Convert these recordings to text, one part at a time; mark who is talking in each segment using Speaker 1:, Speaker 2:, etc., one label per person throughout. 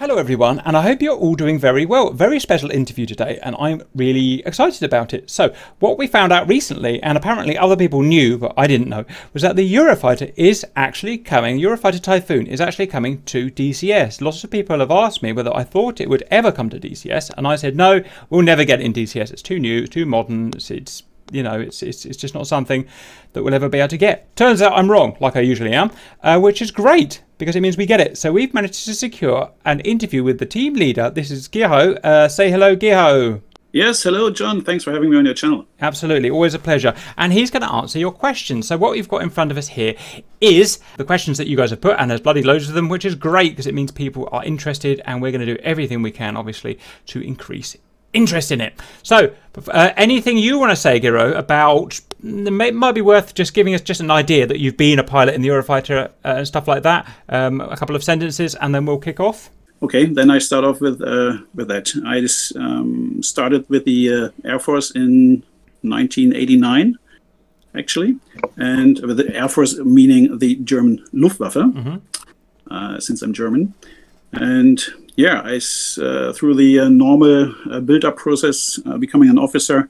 Speaker 1: Hello, everyone, and I hope you're all doing very well. Very special interview today, and I'm really excited about it. So, what we found out recently, and apparently other people knew, but I didn't know, was that the Eurofighter is actually coming. Eurofighter Typhoon is actually coming to DCS. Lots of people have asked me whether I thought it would ever come to DCS, and I said, no, we'll never get in DCS. It's too new, too modern, it's you know, it's, it's, it's just not something that we'll ever be able to get. Turns out I'm wrong, like I usually am, uh, which is great because it means we get it. So we've managed to secure an interview with the team leader. This is Giho. Uh, say hello, Giho.
Speaker 2: Yes, hello, John. Thanks for having me on your channel.
Speaker 1: Absolutely, always a pleasure. And he's going to answer your questions. So, what we've got in front of us here is the questions that you guys have put, and there's bloody loads of them, which is great because it means people are interested, and we're going to do everything we can, obviously, to increase interest in it. So, uh, anything you want to say, Giro, about it might be worth just giving us just an idea that you've been a pilot in the Eurofighter uh, and stuff like that. Um, a couple of sentences, and then we'll kick off.
Speaker 2: Okay, then I start off with uh, with that. I just, um, started with the uh, Air Force in 1989, actually, and with the Air Force meaning the German Luftwaffe, mm-hmm. Uh, since I'm German, and yeah, I, uh, through the uh, normal uh, build-up process, becoming an officer,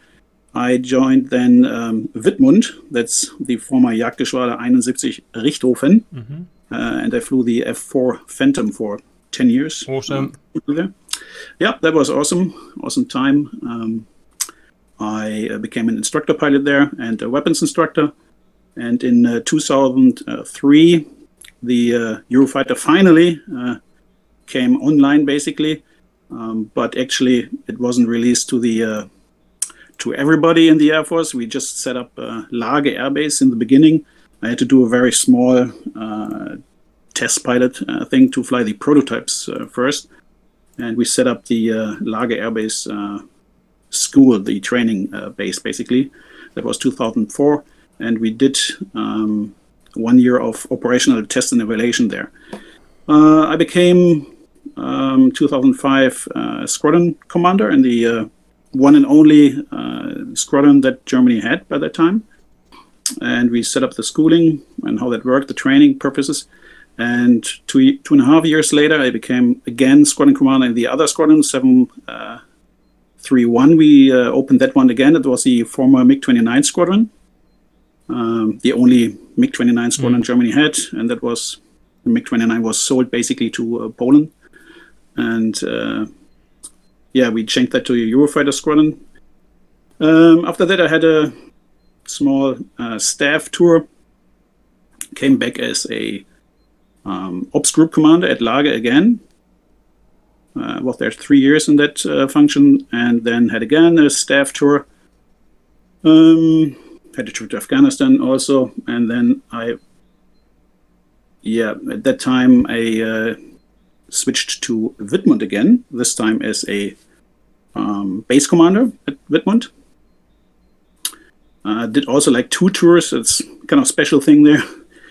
Speaker 2: I joined then um, Wittmund, that's the former Jagdgeschwader 71 Richthofen, mm-hmm. and I flew the F4 Phantom for 10 years.
Speaker 1: Awesome.
Speaker 2: Yeah, that was awesome. Awesome time. Um, I uh, became an instructor pilot there and a weapons instructor. And in uh, 2003, the uh, Eurofighter finally came online basically, um, but actually it wasn't released to the uh, to everybody in the Air Force. We just set up a Laage Air Base in the beginning. I had to do a very small uh, test pilot uh, thing to fly the prototypes uh, first, and we set up the uh, Laage Air Base uh, school, the training base basically. That was 2004, and we did um, one year of operational test and evaluation there. I became um, 2005 uh, squadron commander in the uh, one and only uh, squadron that Germany had by that time. And we set up the schooling and how that worked, the training purposes. And two, two and a half years later, I became again squadron commander in the other squadron, 731. Uh, we uh, opened that one again. It was the former MiG 29 squadron, um, the only MiG 29 squadron mm. Germany had. And that was MiG 29 was sold basically to uh, Poland and uh, yeah, we changed that to a Eurofighter squadron. Um, after that, I had a small uh, staff tour. Came back as a um, ops group commander at Laage again. Uh, was there three years in that uh, function, and then had again a staff tour. Um, had a trip to Afghanistan also, and then I, yeah, at that time I switched to Wittmund again, this time as a um, base commander at Wittmund. Uh, did also like two tours. It's kind of special thing there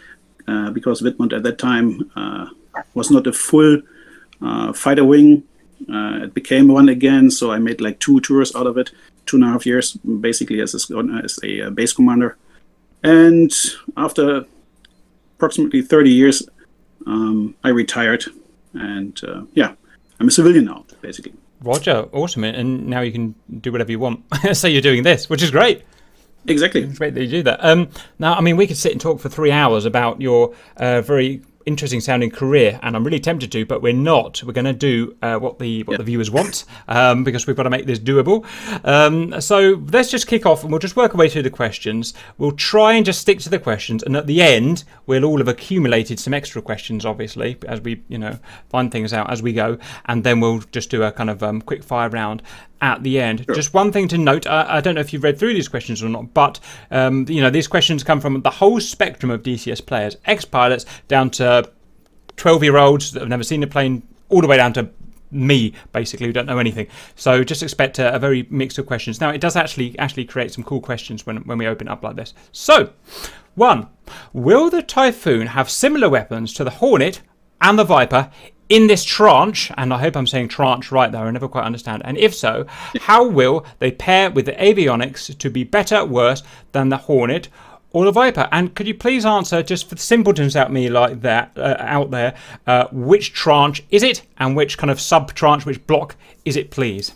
Speaker 2: uh, because Wittmund at that time uh, was not a full uh, fighter wing. Uh, it became one again, so I made like two tours out of it, two and a half years basically as a, as a uh, base commander. And after approximately 30 years, um, I retired and uh, yeah, I'm a civilian now, basically.
Speaker 1: Roger, awesome, and now you can do whatever you want. so you're doing this, which is great.
Speaker 2: Exactly.
Speaker 1: It's great that you do that. Um, now, I mean, we could sit and talk for three hours about your uh, very interesting sounding career, and I'm really tempted to, but we're not. We're going to do uh, what the what the viewers want um, because we've got to make this doable. Um, so let's just kick off, and we'll just work our way through the questions. We'll try and just stick to the questions, and at the end, we'll all have accumulated some extra questions, obviously, as we you know find things out as we go, and then we'll just do a kind of um, quick fire round at the end. Sure. Just one thing to note: I, I, don't know if you've read through these questions or not, but um, you know these questions come from the whole spectrum of DCS players, ex-pilots down to twelve-year-olds that have never seen a plane, all the way down to me basically who don't know anything so just expect a, a, very mix of questions now it does actually actually create some cool questions when when we open up like this so one will the typhoon have similar weapons to the hornet and the viper in this tranche, and I hope I'm saying tranche right there, I never quite understand. And if so, how will they pair with the avionics to be better, worse than the Hornet? or the Viper. And could you please answer, just for the simpletons out me like that uh, out there, uh, which tranche is it, and which kind of sub tranche, which block is it, please?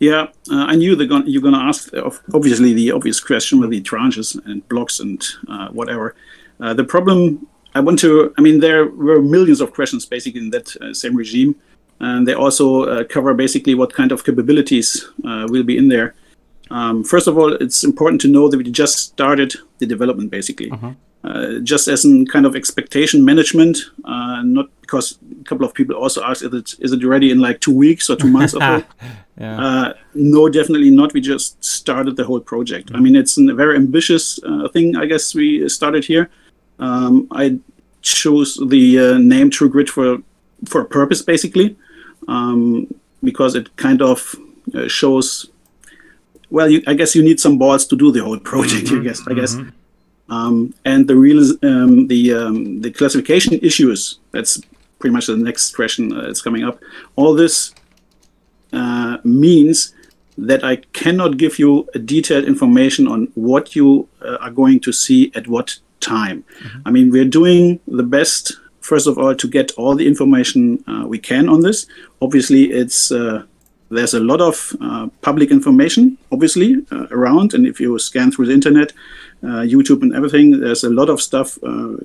Speaker 2: Yeah, uh, I knew gonna, you're going to ask, obviously, the obvious question with the tranches and blocks and uh, whatever. Uh, the problem I want to, I mean, there were millions of questions basically in that uh, same regime. And they also uh, cover basically what kind of capabilities uh, will be in there. Um, first of all, it's important to know that we just started the development basically. Uh-huh. Uh, just as in kind of expectation management, uh, not because a couple of people also asked, is it, is it ready in like two weeks or two months? yeah. uh, no, definitely not. We just started the whole project. Mm-hmm. I mean, it's a very ambitious uh, thing, I guess we started here. Um, I chose the uh, name True Grit for, for a purpose, basically, um, because it kind of uh, shows well, you, I guess you need some balls to do the whole project. Mm-hmm. I guess. I guess. Mm-hmm. Um, and the real um, the um, the classification issues. That's pretty much the next question uh, that's coming up. All this uh, means that I cannot give you a detailed information on what you uh, are going to see at what time. Mm-hmm. I mean, we're doing the best. First of all, to get all the information uh, we can on this. Obviously, it's uh, there's a lot of uh, public information, obviously, uh, around. And if you scan through the internet, uh, YouTube, and everything, there's a lot of stuff uh,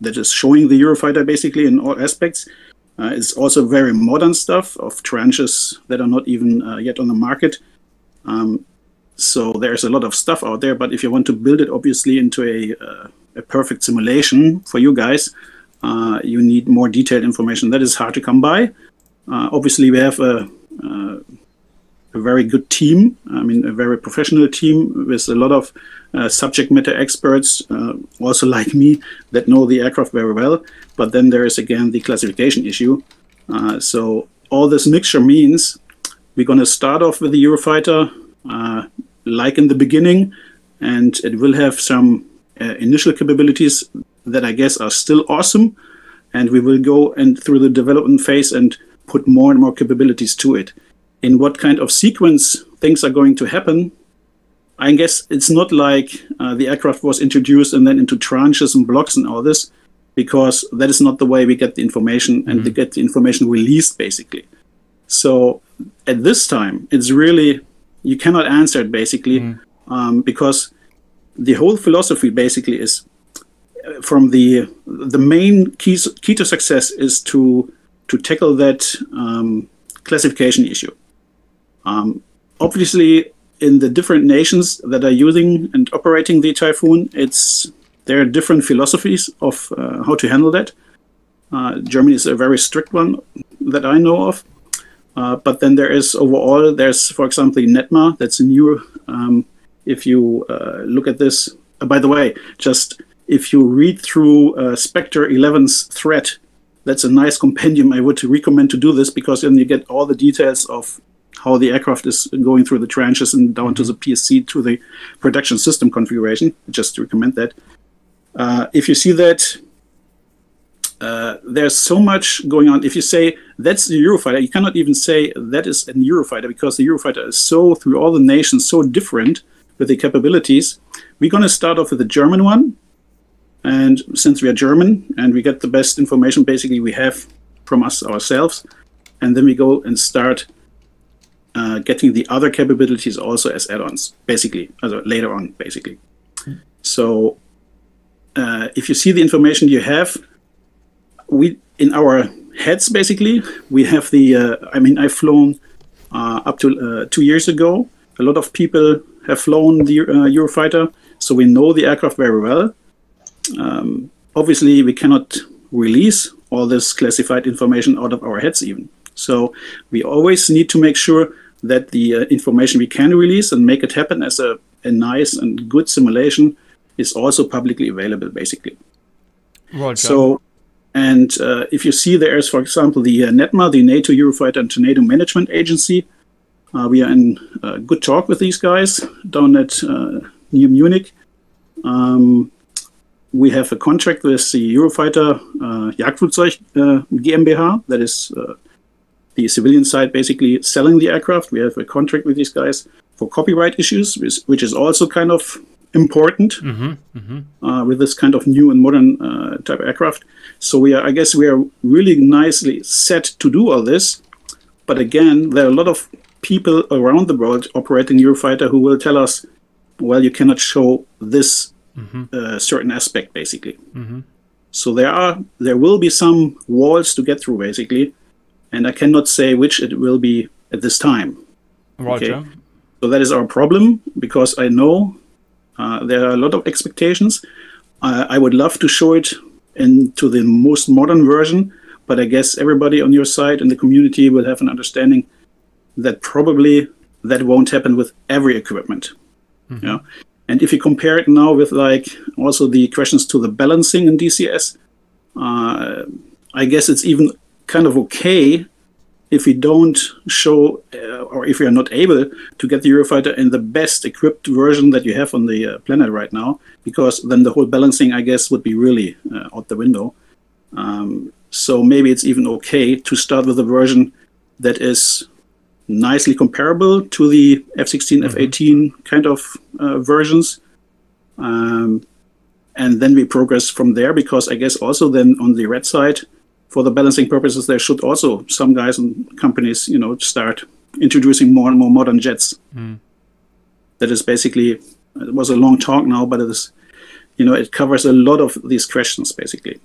Speaker 2: that is showing the Eurofighter basically in all aspects. Uh, it's also very modern stuff of tranches that are not even uh, yet on the market. Um, so there's a lot of stuff out there. But if you want to build it, obviously, into a, a perfect simulation for you guys, you need more detailed information. That is hard to come by. obviously, we have a uh, a very good team. I mean, a very professional team with a lot of uh, subject matter experts, uh, also like me, that know the aircraft very well. But then there is again the classification issue. Uh, so all this mixture means we're going to start off with the Eurofighter uh, like in the beginning, and it will have some uh, initial capabilities that I guess are still awesome. And we will go and through the development phase and put more and more capabilities to it. In what kind of sequence things are going to happen, I guess it's not like uh, the aircraft was introduced and then into tranches and blocks and all this, because that is not the way we get the information and mm-hmm. to get the information released, basically. So at this time, it's really, you cannot answer it, basically, mm-hmm. um, because the whole philosophy basically is uh, from the the main key, key to success is to to tackle that um, classification issue. Um, obviously, in the different nations that are using and operating the Typhoon, it's there are different philosophies of uh, how to handle that. Uh, Germany is a very strict one that I know of. Uh, but then there is overall, there's, for example, NETMA, that's a new, um, if you uh, look at this, uh, by the way, just if you read through uh, Spectre 11's thread, that's a nice compendium. I would recommend to do this because then you get all the details of how the aircraft is going through the tranches and down to the PSC to the production system configuration. Just to recommend that. Uh, if you see that uh, there's so much going on. If you say that's the Eurofighter, you cannot even say that is a Eurofighter because the Eurofighter is so through all the nations so different with the capabilities. We're going to start off with the German one, and since we are German and we get the best information basically we have from us ourselves, and then we go and start uh, getting the other capabilities also as add-ons, basically, also later on, basically. Mm. So uh, if you see the information you have, we in our heads basically we have the. Uh, I mean, I've flown uh, up to uh, two years ago. A lot of people have flown the uh, Eurofighter, so we know the aircraft very well um, obviously we cannot release all this classified information out of our heads even. So we always need to make sure that the uh, information we can release and make it happen as a, a nice and good simulation is also publicly available, basically. Roger. So, and uh, if you see there is, for example, the uh, NETMA, the NATO Eurofighter and Tornado Management Agency, uh, we are in uh, good talk with these guys down at near Munich. Um, we have a contract with the Eurofighter Jagdflugzeug GmbH, that is the civilian side basically selling the aircraft. We have a contract with these guys for copyright issues, which is also kind of important uh, with this kind of new and modern uh, type aircraft. So we are, I guess, we are really nicely set to do all this. But again, there are a lot of people around the world operating Eurofighter who will tell us, well, you cannot show this uh, certain aspect, basically. So there are there will be some walls to get through, basically, and I cannot say which it will be at this time.
Speaker 1: Roger.
Speaker 2: Okay. So that is our problem because I know uh, there are a lot of expectations. Uh, I would love to show it into the most modern version, but I guess everybody on your side in the community will have an understanding that probably that won't happen with every equipment. Yeah. And if you compare it now with like also the questions to the balancing in DCS, uh, I guess it's even kind of okay if we don't show uh, or if we are not able to get the Eurofighter in the best equipped version that you have on the uh, planet right now, because then the whole balancing, I guess, would be really uh, out the window. Um, so maybe it's even okay to start with a version that is nicely comparable to the F16, F18 kind of uh, versions. Um, and then we progress from there because I guess also then on the red side, for the balancing purposes, there should also some guys and companies, you know, start introducing more and more modern jets. That is basically it was a long talk now, but it is, you know, it covers a lot of these questions basically.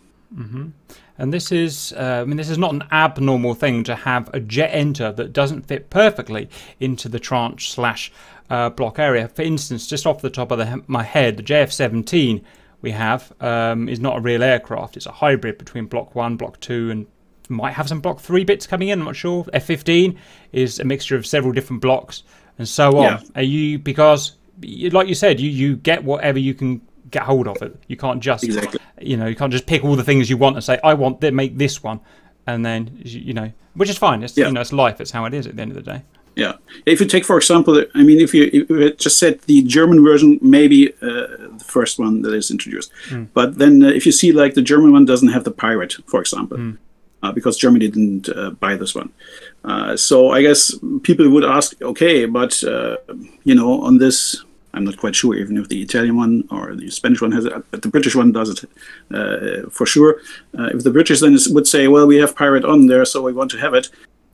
Speaker 1: And this is, uh, I mean, this is not an abnormal thing to have a jet enter that doesn't fit perfectly into the tranche slash uh, block area. For instance, just off the top of the, my head, the JF-17 we have um, is not a real aircraft. It's a hybrid between Block One, Block Two, and might have some Block Three bits coming in. I'm not sure. F-15 is a mixture of several different blocks and so on.
Speaker 2: Yeah.
Speaker 1: Are you because, like you said, you you get whatever you can get hold of it. You can't just
Speaker 2: Exactly.
Speaker 1: you know you can't just pick all the things you want and say I want to make this one, and then you you know which is fine. It's
Speaker 2: Yeah.
Speaker 1: you know it's life. It's how it is at the end of the day.
Speaker 2: Yeah. If you take, for example, I mean, if you, if you just said the German version, maybe uh, the first one that is introduced, but then uh, if you see like the German one doesn't have the pirate, for example, uh, because Germany didn't uh, buy this one. Uh, so I guess people would ask, okay, but uh, you know, on this, I'm not quite sure even if the Italian one or the Spanish one has it, but the British one does it uh, for sure. Uh, if the British then is, would say, well, we have pirate on there, so we want to have it,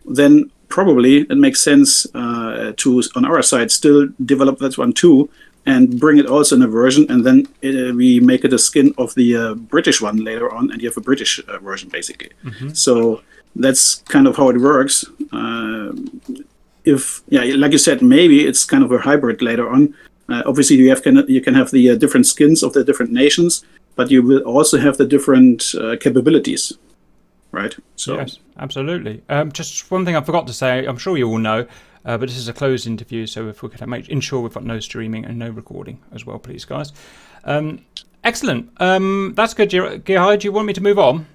Speaker 2: then probably it makes sense uh, to on our side still develop that one too and bring it also in a version and then uh, we make it a skin of the uh, british one later on and you have a british uh, version basically. So that's kind of how it works. Um if yeah like you said maybe it's kind of a hybrid later on. Uh, obviously you have can you can have the uh, different skins of the different nations but you will also have the different uh, capabilities right so
Speaker 1: Yes, absolutely. Um, just one thing I forgot to say. I'm sure you all know, uh, but this is a closed interview, so if we could make ensure we've got no streaming and no recording as well, please, guys. Um, excellent. Um, that's good, Ger- Gerhard. Do you want me to move on?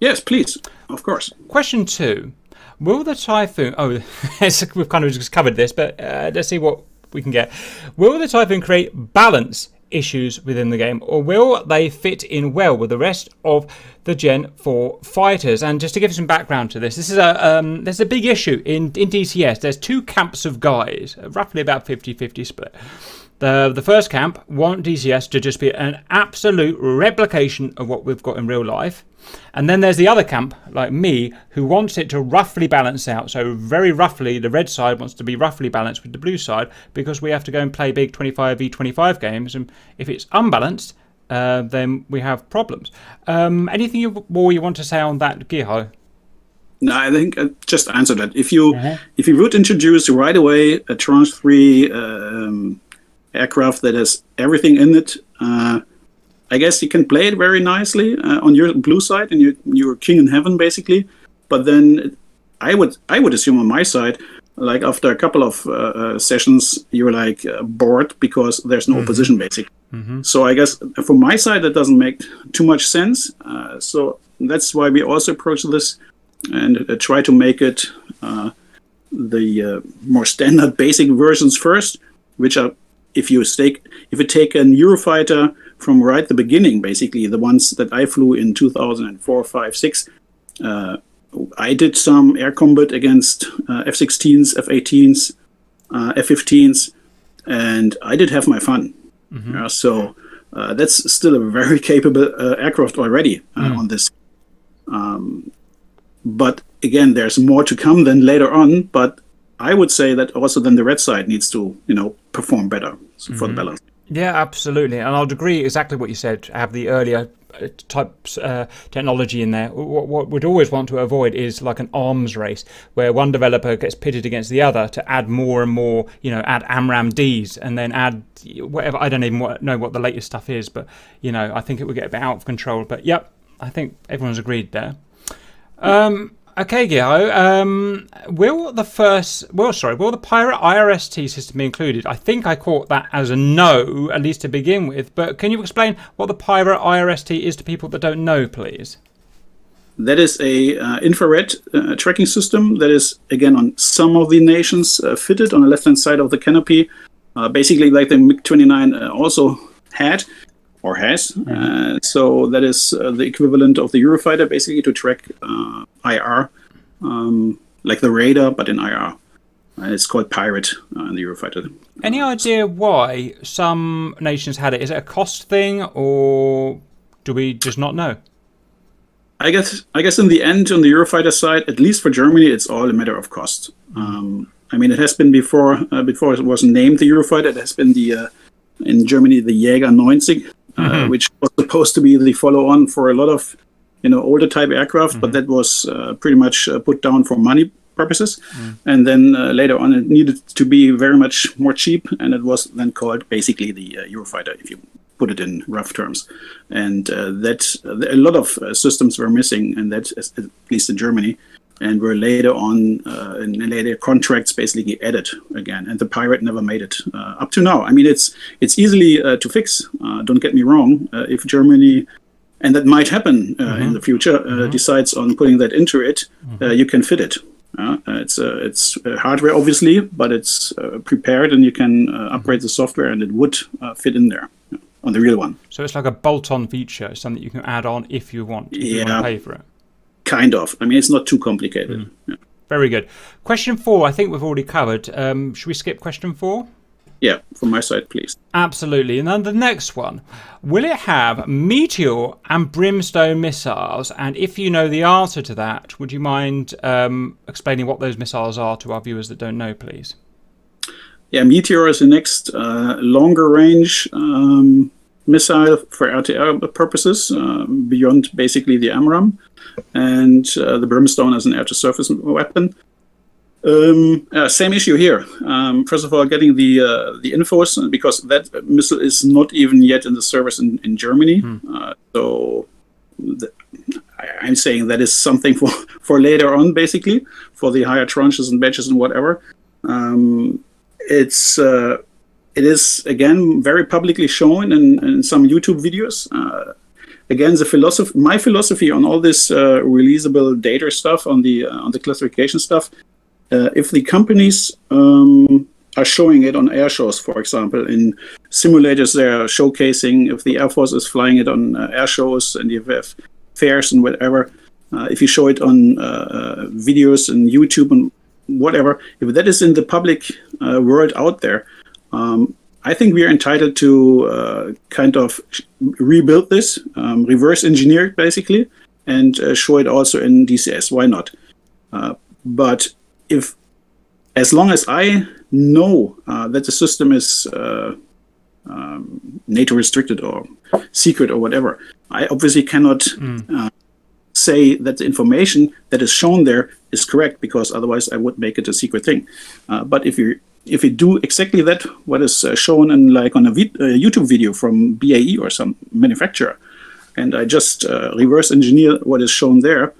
Speaker 2: yes please of course
Speaker 1: Question two: Will the typhoon? Oh, we've kind of just covered this, but uh, let's see what we can get. Will the typhoon create balance issues within the game, or will they fit in well with the rest of the Gen 4 fighters? And just to give some background to this, this is a um, there's a big issue in in DCS. There's two camps of guys, roughly about 50-50 split. The, the first camp want DCS to just be an absolute replication of what we've got in real life. And then there's the other camp, like me, who wants it to roughly balance out. So, very roughly, the red side wants to be roughly balanced with the blue side because we have to go and play big 25v25 games. And if it's unbalanced, uh, then we have problems. Um, anything you, more you want to say on that, Giho?
Speaker 2: No, I think I just answered that. If you if you would introduce right away a Tranche Three um, aircraft that has everything in it, uh, I guess you can play it very nicely uh, on your blue side, and you you're king in heaven basically. But then I would I would assume on my side, like after a couple of uh, uh, sessions, you're like uh, bored because there's no opposition basically. So I guess from my side that doesn't make too much sense. Uh, so that's why we also approach this and uh, try to make it uh, the uh, more standard basic versions first, which are if you take if you take an Eurofighter from right the beginning, basically the ones that I flew in 2004, 5, 6. Uh, I did some air combat against uh, F-16s, F-18s, uh, F-15s, and I did have my fun. Uh, so uh, that's still a very capable uh, aircraft already uh, on this. Um, but again, there's more to come then later on. But I would say that also then the red side needs to you know perform better for the balance.
Speaker 1: Yeah, absolutely, and I'll agree exactly what you said. Have the earlier uh, types uh, technology in there. What, what we'd always want to avoid is like an arms race where one developer gets pitted against the other to add more and more. You know, add AMRAAM Ds and then add whatever. I don't even know what the latest stuff is, but you know, I think it would get a bit out of control. But yep, I think everyone's agreed there. Um, okay, Guillaume. Um, will the first, well, sorry, will the Pirate IRST system be included? I think I caught that as a no, at least to begin with. But can you explain what the Pirate IRST is to people that don't know, please?
Speaker 2: That is a uh, infrared uh, tracking system that is again on some of the nations uh, fitted on the left hand side of the canopy, uh, basically like the MiG 29 uh, also had or has. Uh, so that is uh, the equivalent of the Eurofighter, basically to track uh, IR, um, like the radar, but in IR. It's called Pirate uh, in the Eurofighter.
Speaker 1: Any idea why some nations had it? Is it a cost thing, or do we just not know?
Speaker 2: I guess I guess in the end, on the Eurofighter side, at least for Germany, it's all a matter of cost. Um, I mean, it has been before uh, before it wasn't named the Eurofighter. It has been the uh, in Germany the Jäger 90, uh, which was supposed to be the follow-on for a lot of you know older type aircraft, but that was uh, pretty much uh, put down for money purposes. And then uh, later on, it needed to be very much more cheap, and it was then called basically the uh, Eurofighter, if you put it in rough terms. And uh, that a lot of uh, systems were missing, and that at least in Germany, and were later on uh, in later contracts basically added again. And the Pirate never made it uh, up to now. I mean, it's it's easily uh, to fix. Uh, don't get me wrong. Uh, if Germany and that might happen uh, in the future, uh, decides on putting that into it, uh, you can fit it. Uh, it's uh, it's uh, hardware obviously, but it's uh, prepared and you can uh, upgrade the software and it would uh, fit in there on the real one.
Speaker 1: So it's like a bolt-on feature, it's something you can add on if you want, if you want to pay for it.
Speaker 2: Kind of. I mean, it's not too complicated. Yeah.
Speaker 1: Very good. Question four, I think we've already covered. Um, should we skip question four?
Speaker 2: yeah, from my side, please.
Speaker 1: Absolutely. And then the next one Will it have meteor and brimstone missiles? And if you know the answer to that, would you mind um, explaining what those missiles are to our viewers that don't know, please?
Speaker 2: Yeah, Meteor is the next uh, longer range um, missile for RTR purposes, um, beyond basically the AMRAAM, and uh, the Brimstone as an air to surface weapon. Um, uh, same issue here. Um, first of all, getting the uh, the infos because that missile is not even yet in the service in, in Germany. Uh, so I- I'm saying that is something for, for later on, basically, for the higher tranches and batches and whatever. Um, it's uh, it is again very publicly shown in, in some YouTube videos. Uh, again, the philosophy, my philosophy on all this uh, releasable data stuff, on the uh, on the classification stuff, uh, if the companies um, are showing it on air shows, for example, in simulators, they are showcasing. If the Air Force is flying it on uh, air shows and you have fairs and whatever, if you show it on videos and YouTube and whatever, if that is in the public world out there, um, I think we are entitled to uh, kind of rebuild this, um, reverse engineer it basically, and uh, show it also in DCS. Why not? Uh, but if, as long as I know uh, that the system is uh, um, NATO restricted or secret or whatever, I obviously cannot uh, say that the information that is shown there is correct because otherwise I would make it a secret thing. Uh, but if you if you do exactly that, what is uh, shown in like on a vid- uh, YouTube video from BAE or some manufacturer, and I just uh, reverse engineer what is shown there,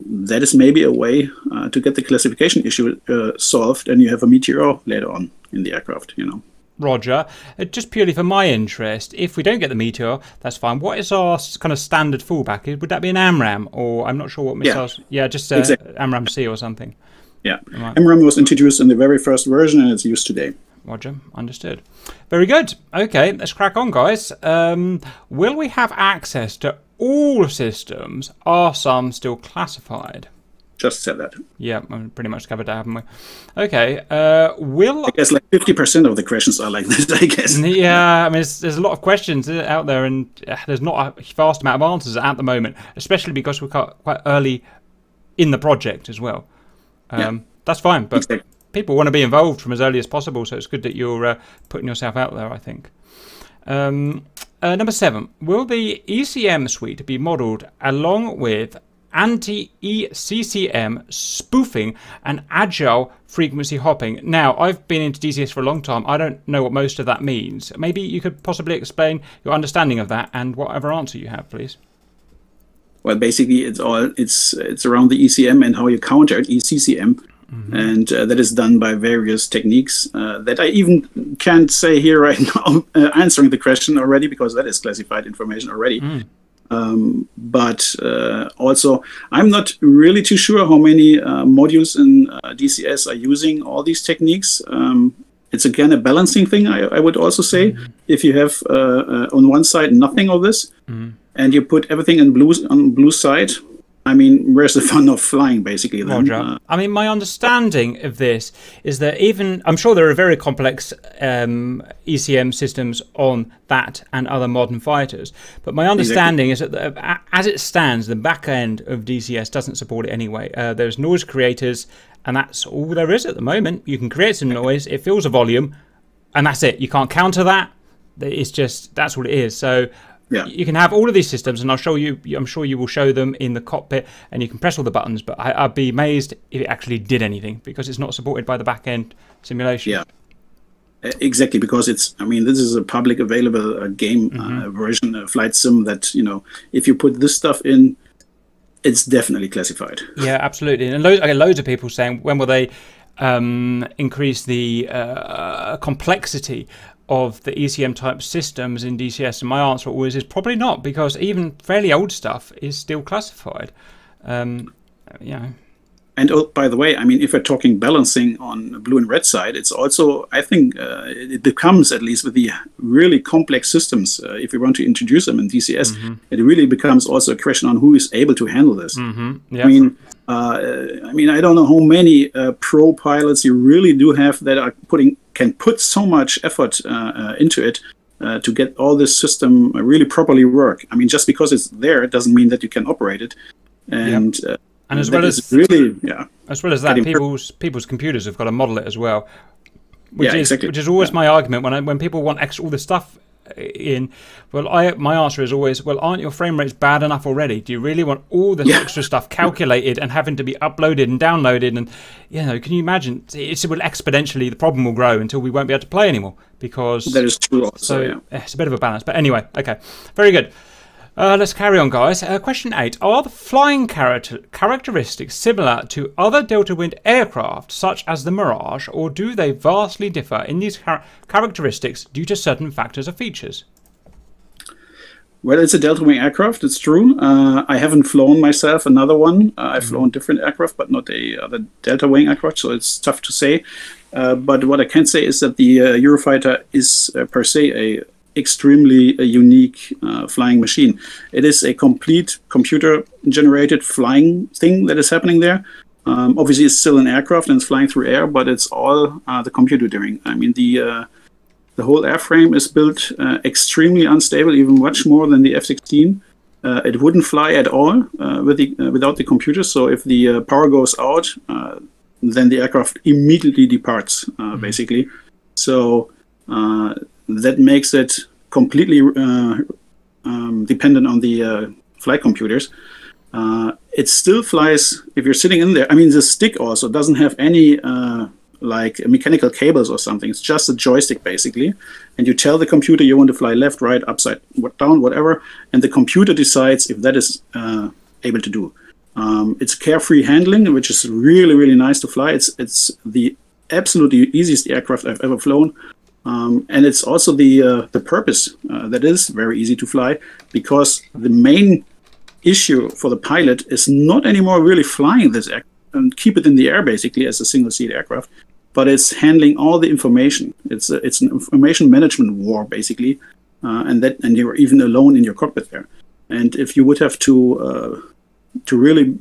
Speaker 2: that is maybe a way uh, to get the classification issue uh, solved, and you have a meteor later on in the aircraft. You know.
Speaker 1: Roger. Uh, just purely for my interest, if we don't get the meteor, that's fine. What is our kind of standard fallback? Would that be an AMRAAM, or I'm not sure what missiles? Yeah, just uh,
Speaker 2: Exactly.
Speaker 1: AMRAAM C or something.
Speaker 2: Yeah. MRAM was introduced in the very first version, and it's used today.
Speaker 1: Roger, understood. Very good. Okay, let's crack on, guys. Um, will we have access to all systems? Are some still classified?
Speaker 2: just said that.
Speaker 1: Yeah, I'm pretty much covered that, haven't we? Okay. Uh, will
Speaker 2: I guess like fifty percent of the questions are like this. I guess.
Speaker 1: Yeah, I mean, there's, there's a lot of questions out there, and uh, there's not a vast amount of answers at the moment, especially because we're quite early in the project as well. Um, yeah. That's fine, but exactly. people want to be involved from as early as possible, so it's good that you're uh, putting yourself out there. I think. Um, uh, number seven, will the ECM suite be modeled along with anti-ECCM spoofing and agile frequency hopping? Now, I've been into DCS for a long time. I don't know what most of that means. Maybe you could possibly explain your understanding of that and whatever answer you have, please.
Speaker 2: Well, basically, it's all it's it's around the ECM and how you counter ECCM. Mm-hmm. And uh, that is done by various techniques uh, that I even can't say here right now, uh, answering the question already, because that is classified information already. Mm. Um, but uh, also, I'm not really too sure how many uh, modules in uh, DCS are using all these techniques. Um, it's again a balancing thing, I, I would also say. Mm-hmm. If you have on one side nothing of this, mm-hmm. And you put everything in blue on blue side, I mean, where's the fun of flying, basically? Then?
Speaker 1: Uh, I mean, my understanding of this is that even I'm sure there are very complex um, ECM systems on that and other modern fighters, but my understanding exactly. is that the, as it stands, the back end of DCS doesn't support it anyway. Uh, there's noise creators, and that's all there is at the moment. You can create some noise, it fills a volume, and that's it. You can't counter that. It's just that's what it is. So
Speaker 2: yeah.
Speaker 1: You can have all of these systems, and I'll show you. I'm sure you will show them in the cockpit, and you can press all the buttons. But I, would be amazed if it actually did anything because it's not supported by the back end simulation.
Speaker 2: Yeah, exactly. Because it's. I mean, this is a public available uh, game uh, mm-hmm. uh, version, a flight sim that you know, if you put this stuff in, it's definitely classified.
Speaker 1: Yeah, absolutely. And loads, I get loads of people saying, when will they um, increase the uh, complexity of the ECM type systems in DCS? And my answer always is probably not, because even fairly old stuff is still classified. Um, yeah.
Speaker 2: And oh, by the way, I mean, if we're talking balancing on the blue and red side, it's also, I think, uh, it becomes, at least with the really complex systems, uh, if we want to introduce them in DCS, mm-hmm. it really becomes also a question on who is able to handle this.
Speaker 1: Mm-hmm.
Speaker 2: I mean, uh, I mean, I don't know how many uh, pro pilots you really do have that are putting can put so much effort uh, uh, into it uh, to get all this system really properly work. I mean, just because it's there doesn't mean that you can operate it. And yep.
Speaker 1: and as well as
Speaker 2: really, yeah,
Speaker 1: as well as that, people's people's computers have got to model it as well. Which
Speaker 2: yeah,
Speaker 1: is
Speaker 2: exactly.
Speaker 1: which is always yeah. my argument when I, when people want all the stuff in. Well i my answer is always well aren't your frame rates bad enough already? Do you really want all this yeah. extra stuff calculated and having to be uploaded and downloaded and you know can you imagine? It's will exponentially the problem will grow until we won't be able to play anymore because
Speaker 2: that is true also,
Speaker 1: so
Speaker 2: yeah.
Speaker 1: Eh, it's a bit of a balance. But anyway okay. Very good uh, let's carry on, guys. Uh, question eight: Are the flying character- characteristics similar to other Delta Wing aircraft, such as the Mirage, or do they vastly differ in these char- characteristics due to certain factors or features?
Speaker 2: Well, it's a Delta Wing aircraft. It's true. Uh, I haven't flown myself another one. Uh, I've mm-hmm. flown different aircraft, but not the other Delta Wing aircraft, so it's tough to say. Uh, but what I can say is that the uh, Eurofighter is uh, per se a extremely a unique uh, flying machine. It is a complete computer generated flying thing that is happening there. Um, obviously, it's still an aircraft and it's flying through air, but it's all uh, the computer doing. I mean, the uh, the whole airframe is built uh, extremely unstable, even much more than the F-16. Uh, it wouldn't fly at all uh, with the, without the computer. So if the power goes out, then the aircraft immediately departs, mm-hmm. basically. So that makes it completely uh, um, dependent on the uh, flight computers. Uh, it still flies if you're sitting in there. I mean, the stick also doesn't have any uh, like mechanical cables or something. It's just a joystick basically, and you tell the computer you want to fly left, right, upside down, whatever, and the computer decides if that is uh, able to do. Um, it's carefree handling, which is really really nice to fly. It's it's the absolutely easiest aircraft I've ever flown. Um, and it's also the uh, the purpose uh, that is very easy to fly because the main issue for the pilot is not anymore really flying this aircraft and keep it in the air basically as a single seat aircraft, but it's handling all the information. It's a, it's an information management war basically, uh, and that and you're even alone in your cockpit there. And if you would have to uh, to really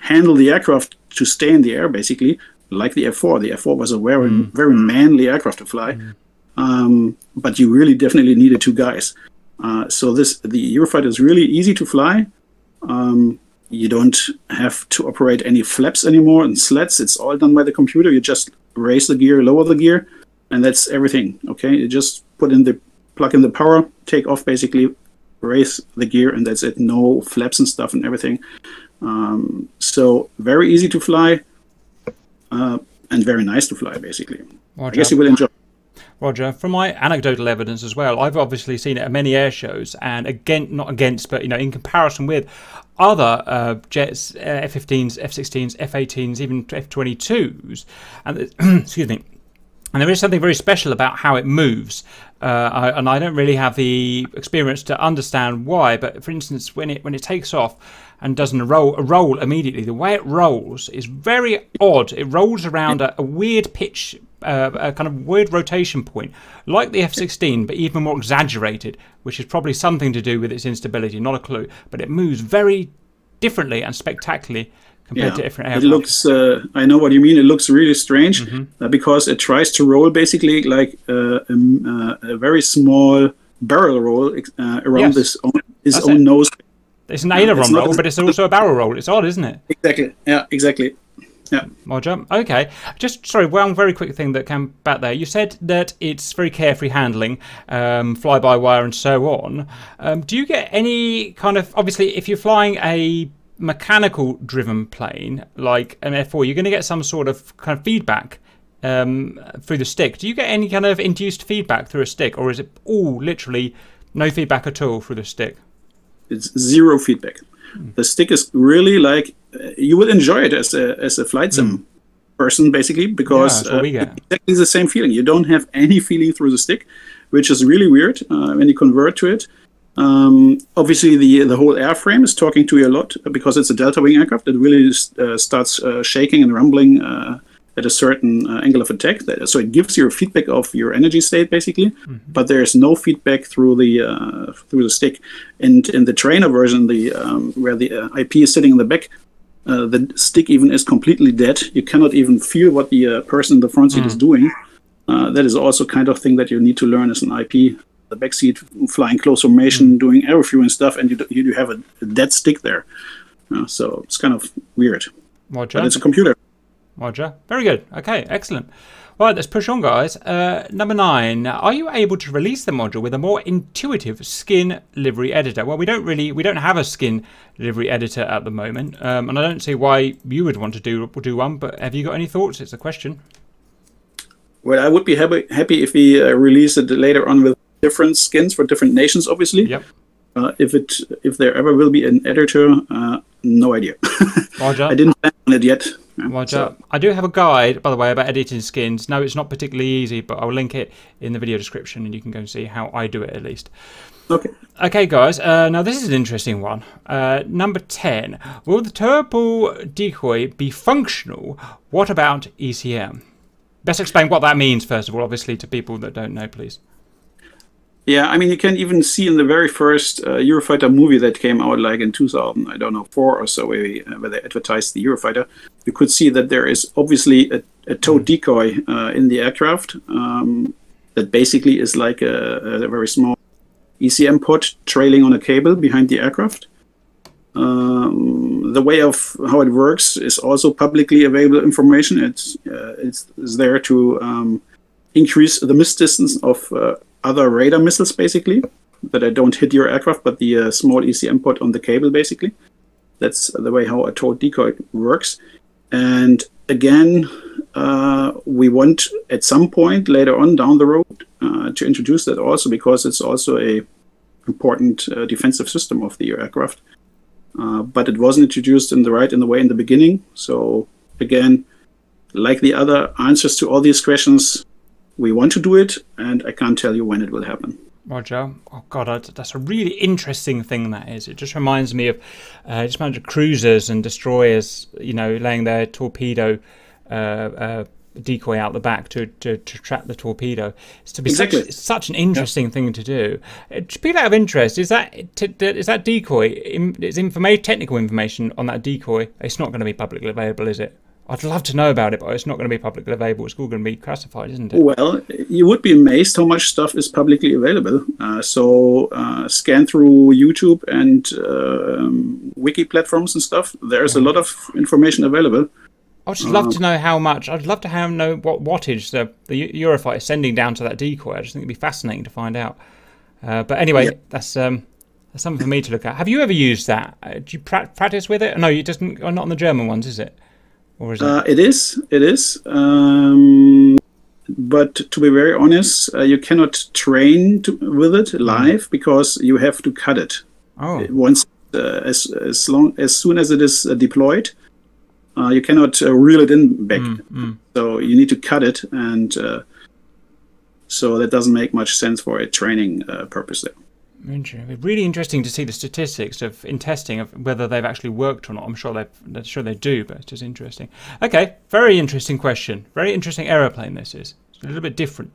Speaker 2: handle the aircraft to stay in the air, basically, like the F4. The F4 was a very, mm. very manly aircraft to fly, mm. Um, but you really definitely needed two guys. Uh, so this the Eurofighter is really easy to fly. Um, you don't have to operate any flaps anymore and slats. It's all done by the computer. You just raise the gear, lower the gear, and that's everything. Okay, you just put in the plug in the power, take off basically, raise the gear, and that's it. No flaps and stuff and everything. Um, so very easy to fly, uh, and very nice to fly basically. I guess you will enjoy.
Speaker 1: Roger, from my anecdotal evidence as well, I've obviously seen it at many air shows, and again, not against, but you know, in comparison with other uh, jets, uh, F-15s, F-16s, F-18s, even F-22s, and excuse me, and there is something very special about how it moves. Uh, I, and I don't really have the experience to understand why. But for instance, when it when it takes off and doesn't roll roll immediately, the way it rolls is very odd. It rolls around a, a weird pitch uh, a kind of weird rotation point, like the F-16, but even more exaggerated, which is probably something to do with its instability. Not a clue, but it moves very differently and spectacularly compared yeah, to different aircraft.
Speaker 2: It looks. Uh, I know what you mean. It looks really strange mm-hmm. uh, because it tries to roll basically like uh, a, uh, a, very small barrel roll uh, around yes. this own, his That's own it. nose.
Speaker 1: It's an aileron roll, but it's also a barrel roll. It's odd, isn't it?
Speaker 2: Exactly. Yeah. Exactly. Yeah.
Speaker 1: Roger. Okay. Just sorry, one very quick thing that came back there. You said that it's very carefree handling, um, fly by wire, and so on. Um, do you get any kind of obviously if you're flying a mechanical driven plane like an F4, you're going to get some sort of kind of feedback um, through the stick. Do you get any kind of induced feedback through a stick, or is it all literally no feedback at all through the stick?
Speaker 2: It's zero feedback. Mm. The stick is really like you will enjoy it as a as a flight sim mm. person basically because
Speaker 1: yeah,
Speaker 2: uh, exactly the same feeling. You don't have any feeling through the stick, which is really weird uh, when you convert to it. Um, obviously, the the whole airframe is talking to you a lot because it's a delta wing aircraft. It really uh, starts uh, shaking and rumbling uh, at a certain uh, angle of attack. So it gives you a feedback of your energy state, basically. Mm-hmm. But there is no feedback through the uh, through the stick. And in the trainer version, the um, where the uh, IP is sitting in the back, uh, the stick even is completely dead. You cannot even feel what the uh, person in the front seat mm. is doing. Uh, that is also kind of thing that you need to learn as an IP. The back seat, flying close formation, mm. doing air and stuff, and you you have a, a dead stick there. Uh, so it's kind of weird.
Speaker 1: Roger.
Speaker 2: But it's a computer.
Speaker 1: Roger. Very good. Okay, excellent. Right, let's push on, guys. Uh, number nine. Are you able to release the module with a more intuitive skin livery editor? Well, we don't really, we don't have a skin livery editor at the moment, um, and I don't see why you would want to do do one. But have you got any thoughts? It's a question.
Speaker 2: Well, I would be happy happy if we uh, release it later on with different skins for different nations, obviously.
Speaker 1: Yep.
Speaker 2: Uh, if it if there ever will be an editor, uh, no idea. I didn't plan on it yet.
Speaker 1: Roger. So. I do have a guide, by the way, about editing skins. No, it's not particularly easy, but I'll link it in the video description, and you can go and see how I do it at least.
Speaker 2: Okay.
Speaker 1: Okay, guys. Uh, now this is an interesting one. Uh, number ten. Will the towed decoy be functional? What about ECM? Best explain what that means first of all, obviously, to people that don't know, please.
Speaker 2: Yeah, I mean, you can even see in the very first uh, Eurofighter movie that came out, like in 2000, I don't know, four or so, where, uh, where they advertised the Eurofighter. You could see that there is obviously a, a towed mm. decoy uh, in the aircraft um, that basically is like a, a, very small ECM pod trailing on a cable behind the aircraft. Um, the way of how it works is also publicly available information. It's uh, it's, it's there to um, increase the miss distance of uh, other radar missiles, basically, that I don't hit your aircraft, but the uh, small ECM pod on the cable, basically. That's the way how a towed decoy works. And again, uh, we want at some point later on down the road uh, to introduce that also because it's also a important uh, defensive system of the aircraft. Uh, but it wasn't introduced in the right in the way in the beginning. So again, like the other answers to all these questions, we want to do it, and I can't tell you when it will happen.
Speaker 1: Roger. Oh God, that's a really interesting thing. That is. It just reminds me of uh, just imagine cruisers and destroyers, you know, laying their torpedo uh, uh, decoy out the back to, to, to trap the torpedo. It's to be
Speaker 2: Exactly.
Speaker 1: such, such an interesting thing to do. Uh, people out of interest, is that t- t- is that decoy? Is information technical information on that decoy? It's not going to be publicly available, is it? I'd love to know about it, but it's not going to be publicly available. It's all going to be classified, isn't it?
Speaker 2: Well, you would be amazed how much stuff is publicly available. Uh, so uh, scan through YouTube and um, wiki platforms and stuff. There's a lot of information available.
Speaker 1: I'd just love to know how much. I'd love to have know what wattage the the Eurofighter is sending down to that decoy. I just think it'd be fascinating to find out. Uh, but anyway,
Speaker 2: Yeah.
Speaker 1: that's um, that's something for me to look at. Have you ever used that? Uh, do you pra- practice with it? No, you just not on the German ones, is it? Or is it?
Speaker 2: Uh, it is. It is. Um, but to be very honest, uh, you cannot train to, with it live because you have to cut it
Speaker 1: oh,
Speaker 2: once uh, as as long as soon as it is uh, deployed. Uh, you cannot uh, reel it in back.
Speaker 1: mm.
Speaker 2: So you need to cut it, and uh, so that doesn't make much sense for a training uh, purpose. There.
Speaker 1: Interesting. It'd be Really interesting to see the statistics of in testing of whether they've actually worked or not. I'm sure they sure they do, but it's just interesting. Okay, very interesting question. Very interesting aeroplane this is. It's a little bit different.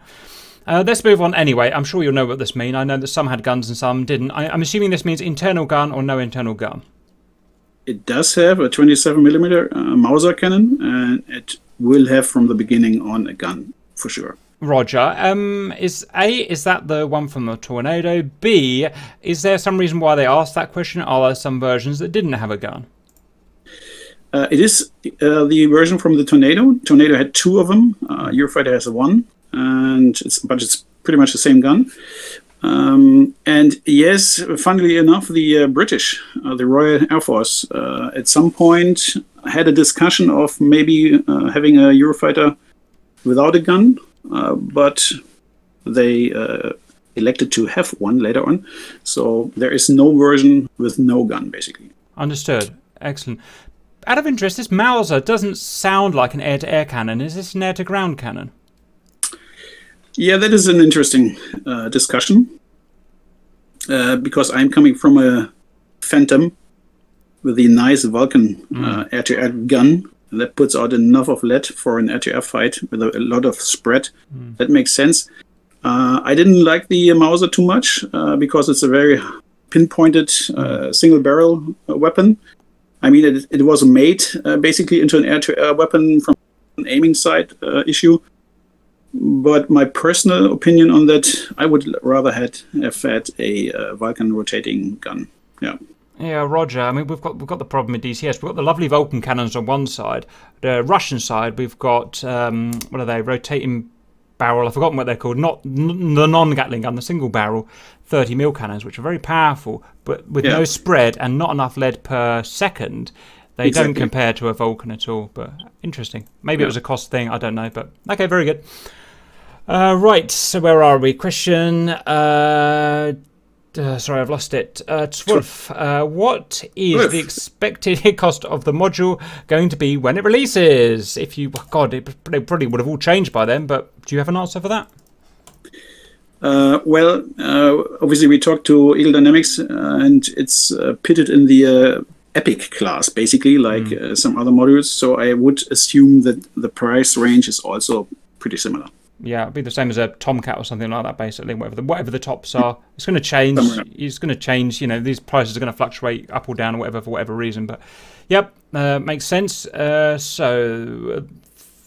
Speaker 1: Uh, let's move on anyway. I'm sure you'll know what this means. I know that some had guns and some didn't. I, I'm assuming this means internal gun or no internal gun.
Speaker 2: It does have a 27 millimeter uh, Mauser cannon, and it will have from the beginning on a gun for sure.
Speaker 1: Roger. Um, is A, is that the one from the Tornado? B, is there some reason why they asked that question? Are there some versions that didn't have a gun?
Speaker 2: Uh, it is uh, the version from the Tornado. Tornado had two of them. Uh, Eurofighter has one, and it's but it's pretty much the same gun. Um, and yes, funnily enough, the uh, British, uh, the Royal Air Force, uh, at some point had a discussion of maybe uh, having a Eurofighter without a gun, but they uh, elected to have one later on. So there is no version with no gun, basically.
Speaker 1: Understood. Excellent. Out of interest, this Mauser doesn't sound like an air-to-air cannon. Is this an air-to-ground cannon?
Speaker 2: Yeah, that is an interesting uh, discussion uh, because I'm coming from a Phantom with the nice Vulcan uh, air-to-air gun that puts out enough of lead for an air-to-air fight with a, a lot of spread. That makes sense. Uh, I didn't like the Mauser too much uh, because it's a very pinpointed uh, single-barrel uh, weapon. I mean, it, it was made uh, basically into an air-to-air weapon from an aiming side uh, issue but my personal opinion on that, I would rather had have had a uh, Vulcan rotating gun. Yeah,
Speaker 1: Yeah, Roger. I mean, we've got we've got the problem with DCS. We've got the lovely Vulcan cannons on one side. The Russian side, we've got um, what are they? Rotating barrel. I've forgotten what they're called. Not n- the non-Gatling gun, the single barrel, 30 mil cannons, which are very powerful, but with
Speaker 2: Yeah.
Speaker 1: no spread and not enough lead per second. They don't compare to a Vulcan at all. But interesting. Maybe it was a cost thing. I don't know. But okay, very good. Uh, right. So where are we? Question. Uh, uh, sorry, I've lost it. Uh, Twolf, uh, what is
Speaker 2: Twolf.
Speaker 1: the expected cost of the module going to be when it releases? If you, God, it probably would have all changed by then. But do you have an answer for that?
Speaker 2: Uh, well, uh, obviously we talked to Eagle Dynamics, uh, and it's uh, pitted in the uh, Epic class, basically, like uh, some other modules. So I would assume that the price range is also pretty similar.
Speaker 1: Yeah, it'd be the same as a Tomcat or something like that. Basically, whatever the whatever the tops are, it's going to change. It's going to change. You know, these prices are going to fluctuate up or down or whatever for whatever reason. But yep, uh, makes sense. Uh, so. Uh,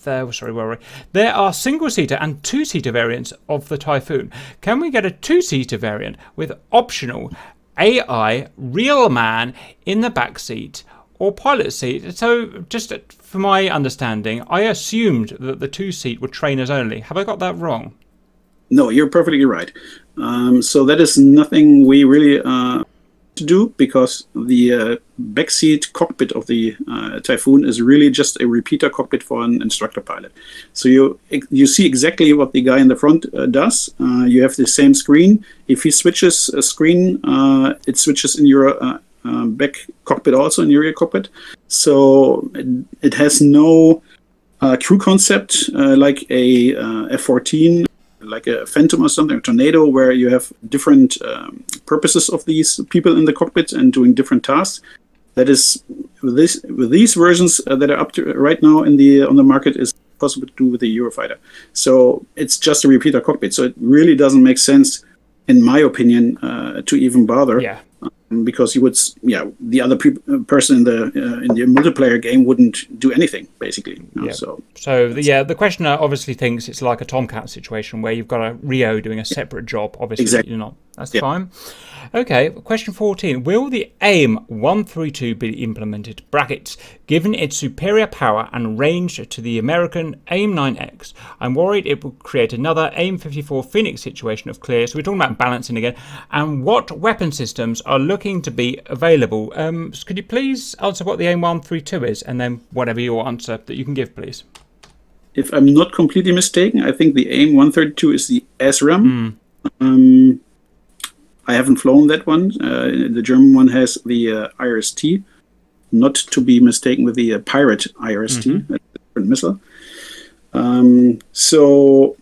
Speaker 1: there, sorry, where were we? There are single-seater and two-seater variants of the Typhoon. Can we get a two-seater variant with optional AI real man in the back seat or pilot seat? So, just for my understanding, I assumed that the two-seat were trainers only. Have I got that wrong?
Speaker 2: No, you're perfectly right. Um, so that is nothing we really uh, to do because the uh, backseat cockpit of the uh, Typhoon is really just a repeater cockpit for an instructor pilot. So you you see exactly what the guy in the front uh, does. Uh, you have the same screen. If he switches a screen, uh, it switches in your uh, back cockpit also in your rear cockpit. So it, it has no uh, crew concept uh, like a uh, F-14 like a phantom or something, a tornado, where you have different um, purposes of these people in the cockpit and doing different tasks. That is with this with these versions uh, that are up to right now in the on the market is possible to do with the Eurofighter. So it's just a repeater cockpit. So it really doesn't make sense, in my opinion, uh, to even bother.
Speaker 1: Yeah.
Speaker 2: Because you would, yeah, the other pe- uh, person in the uh, in the multiplayer game wouldn't do anything basically. you know,
Speaker 1: Yeah.
Speaker 2: So
Speaker 1: So the, yeah, the questioner obviously thinks it's like a Tomcat situation where you've got a Rio doing a separate job. Obviously,
Speaker 2: Exactly.
Speaker 1: you're not. That's
Speaker 2: Yeah.
Speaker 1: fine. Okay, question 14. Will the AIM 132 be implemented? Brackets. Given its superior power and range to the American AIM 9X, I'm worried it will create another AIM 54 Phoenix situation of clear. So we're talking about balancing again. And what weapon systems are looking to be available? Um, could you please answer what the AIM 132 is, and then whatever your answer that you can give, please.
Speaker 2: if I'm not completely mistaken, I think the AIM 132 is the ASRAAM. Um, I haven't flown that one. Uh, the German one has the uh, IRIS-T, not to be mistaken with the uh, Pirate IRST, a different missile. Um, so,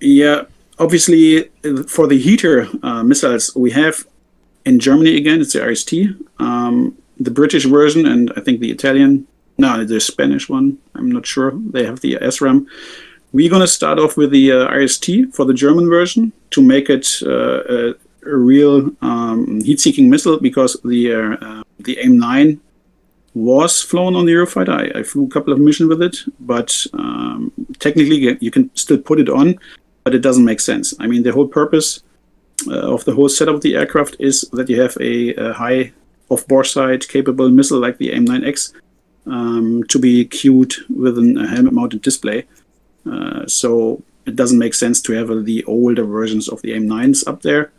Speaker 2: yeah, obviously uh, for the heater uh, missiles we have in Germany again, it's the IRIS-T. Um, the British version and I think the Italian, no, the Spanish one. I'm not sure. They have the ASRAAM. We're going to start off with the uh, IRIS-T for the German version to make it uh, a, a real um, heat-seeking missile because the uh, the AIM-9 was flown on the Eurofighter. I, I flew a couple of missions with it, but um, technically you- can still put it on, but it doesn't make sense. I mean, the whole purpose of the whole setup of the aircraft is that you have a, a high off-boresight capable missile like the AIM-9X um, to be cued with an- a helmet-mounted display. Uh, so it doesn't make sense to have uh, the older versions of the AIM-9s up there.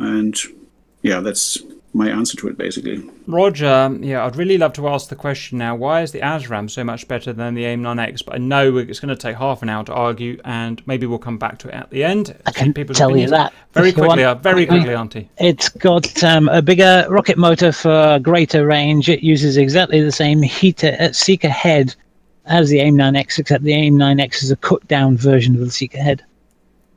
Speaker 2: And yeah, that's my answer to it basically.
Speaker 1: Roger, yeah, I'd really love to ask the question now. Why is the ASRAAM so much better than the AIM-9X? But I know it's going to take half an hour to argue, and maybe we'll come back to it at the end.
Speaker 3: I can
Speaker 1: People's
Speaker 3: tell you that.
Speaker 1: very
Speaker 3: if you
Speaker 1: quickly.
Speaker 3: want.
Speaker 1: uh, very quickly, Auntie.
Speaker 3: It's got um, a bigger rocket motor for greater range. It uses exactly the same heater uh, seeker head as the AIM-9X, except the AIM-9X is a cut-down version of the seeker head.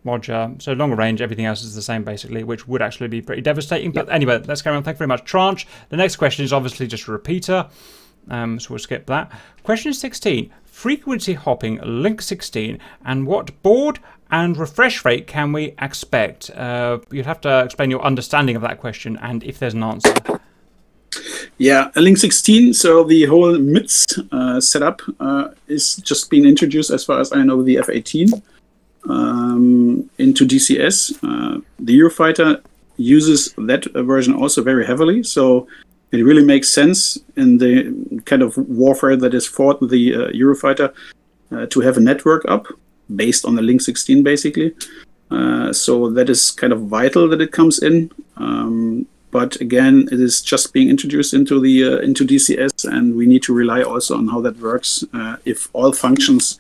Speaker 1: Roger. So longer range, everything else is the same basically, which would actually be pretty devastating. But anyway, let's carry on. Thank you very much, Tranche. The next question is obviously just a repeater, um, so we'll skip that. Question 16: Frequency hopping, Link 16, and what board and refresh rate can we expect? Uh, you'd have to explain your understanding of that question and if there's an answer.
Speaker 2: Yeah, a Link 16. So the whole MIDS uh, setup uh, is just being introduced, as far as I know, the F-18 um, into DCS. Uh, the Eurofighter uses that version also very heavily, so it really makes sense in the kind of warfare that is fought with the uh, Eurofighter uh, to have a network up based on the Link 16, basically. Uh, so that is kind of vital that it comes in. Um, but again, it is just being introduced into the uh, into DCS, and we need to rely also on how that works. Uh, if all functions,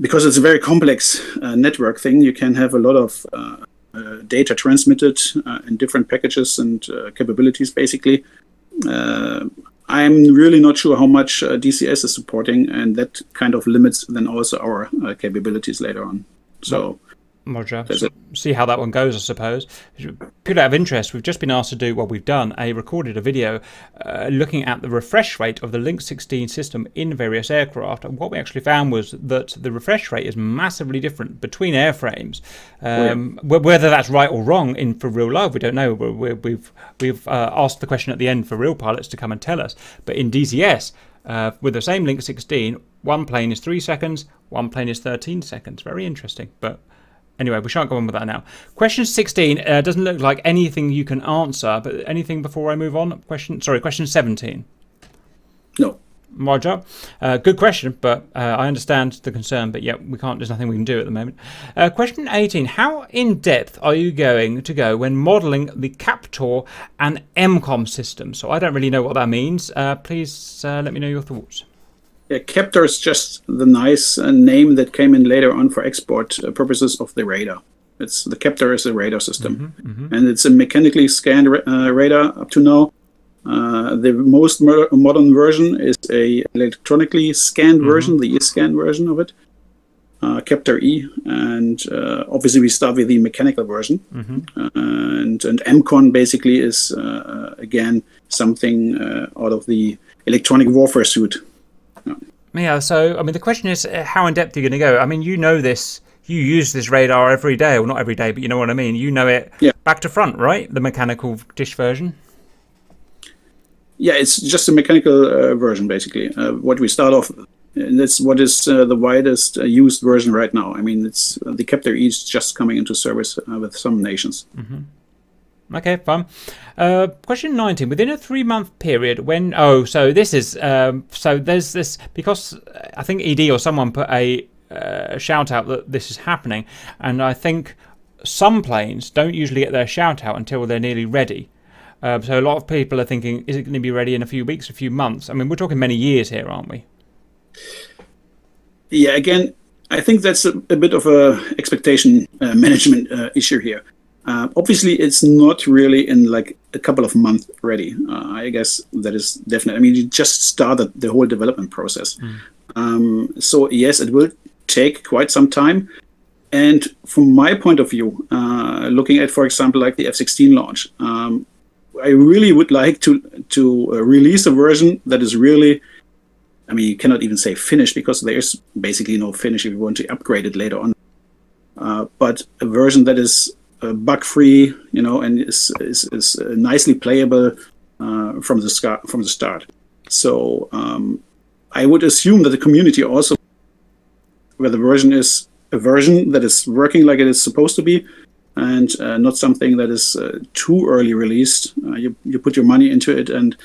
Speaker 2: because it's a very complex uh, network thing, you can have a lot of uh, uh, data transmitted uh, in different packages and capabilities, basically. I'm really not sure how much DCS is supporting, and that kind of limits then also our capabilities later on. So.
Speaker 1: Roger. See how that one goes, I suppose. Purely out of interest, we've just been asked to do what we've done. A recorded a video uh, looking at the refresh rate of the Link 16 system in various aircraft, and what we actually found was that the refresh rate is massively different between airframes. Um, wh- Whether that's right or wrong in for real life, we don't know. we we we've we've uh, asked the question at the end for real pilots to come and tell us. But in DCS, uh, with the same Link 16, one plane is three seconds, one plane is 13 seconds. Very interesting, but. Anyway, we shan't go on with that now. Question 16 uh, doesn't look like anything you can answer, but anything before I move on? Question, sorry, question 17.
Speaker 2: No.
Speaker 1: Roger. Uh, good question, but uh, I understand the concern, but yeah, we can't, there's nothing we can do at the moment. Uh, question 18. How in depth are you going to go when modeling the Captor and MCOM system? So I don't really know what that means. Uh, please uh, let me know your thoughts.
Speaker 2: Yeah, Captor is just the nice uh, name that came in later on for export uh, purposes of the radar. It's the Captor is a radar system, and it's a mechanically scanned ra- uh, radar up to now. Uh, the most mo- modern version is a electronically scanned version, the E-scan version of it, uh, Captor E, and uh, obviously we start with the mechanical version. Uh, and and MCON basically is uh, again something uh, out of the electronic warfare suite.
Speaker 1: Yeah. So I mean, the question is, uh, how in depth are you going to go? I mean, you know this. You use this radar every day, well, not every day, but you know what I mean. You know it
Speaker 2: Yeah.
Speaker 1: back to front, right? The mechanical dish version.
Speaker 2: Yeah, it's just a mechanical uh, version, basically. Uh, what we start off, with. and that's what is uh, the widest uh, used version right now. I mean, it's uh, the Captor E is just coming into service uh, with some nations.
Speaker 1: Okay, fine. Uh, question 19. Within a three month period, when. Oh, so this is. Um, so there's this. Because uh, I think ED or someone put a uh, shout out that this is happening. And I think some planes don't usually get their shout out until they're nearly ready. Uh, so a lot of people are thinking, is it going to be ready in a few weeks, a few months? I mean, we're talking many years here, aren't we?
Speaker 2: Yeah, again, I think that's a, a bit of a expectation uh, management uh, issue here. Uh, obviously, it's not really in like a couple of months ready. Uh, I guess that is definite. I mean, you just started the whole development process. Um, so yes, it will take quite some time. And from my point of view, uh, looking at, for example, like the F-16 launch, um, I really would like to to uh, release a version that is really I mean, you cannot even say finished because there's basically no finish if you want to upgrade it later on. Uh, but a version that is bug free, you know, and is is, is uh, nicely playable uh, from the start. From the start. So um, I would assume that the community also, where the version is a version that is working like it is supposed to be, and uh, not something that is uh, too early released. Uh, you you put your money into it and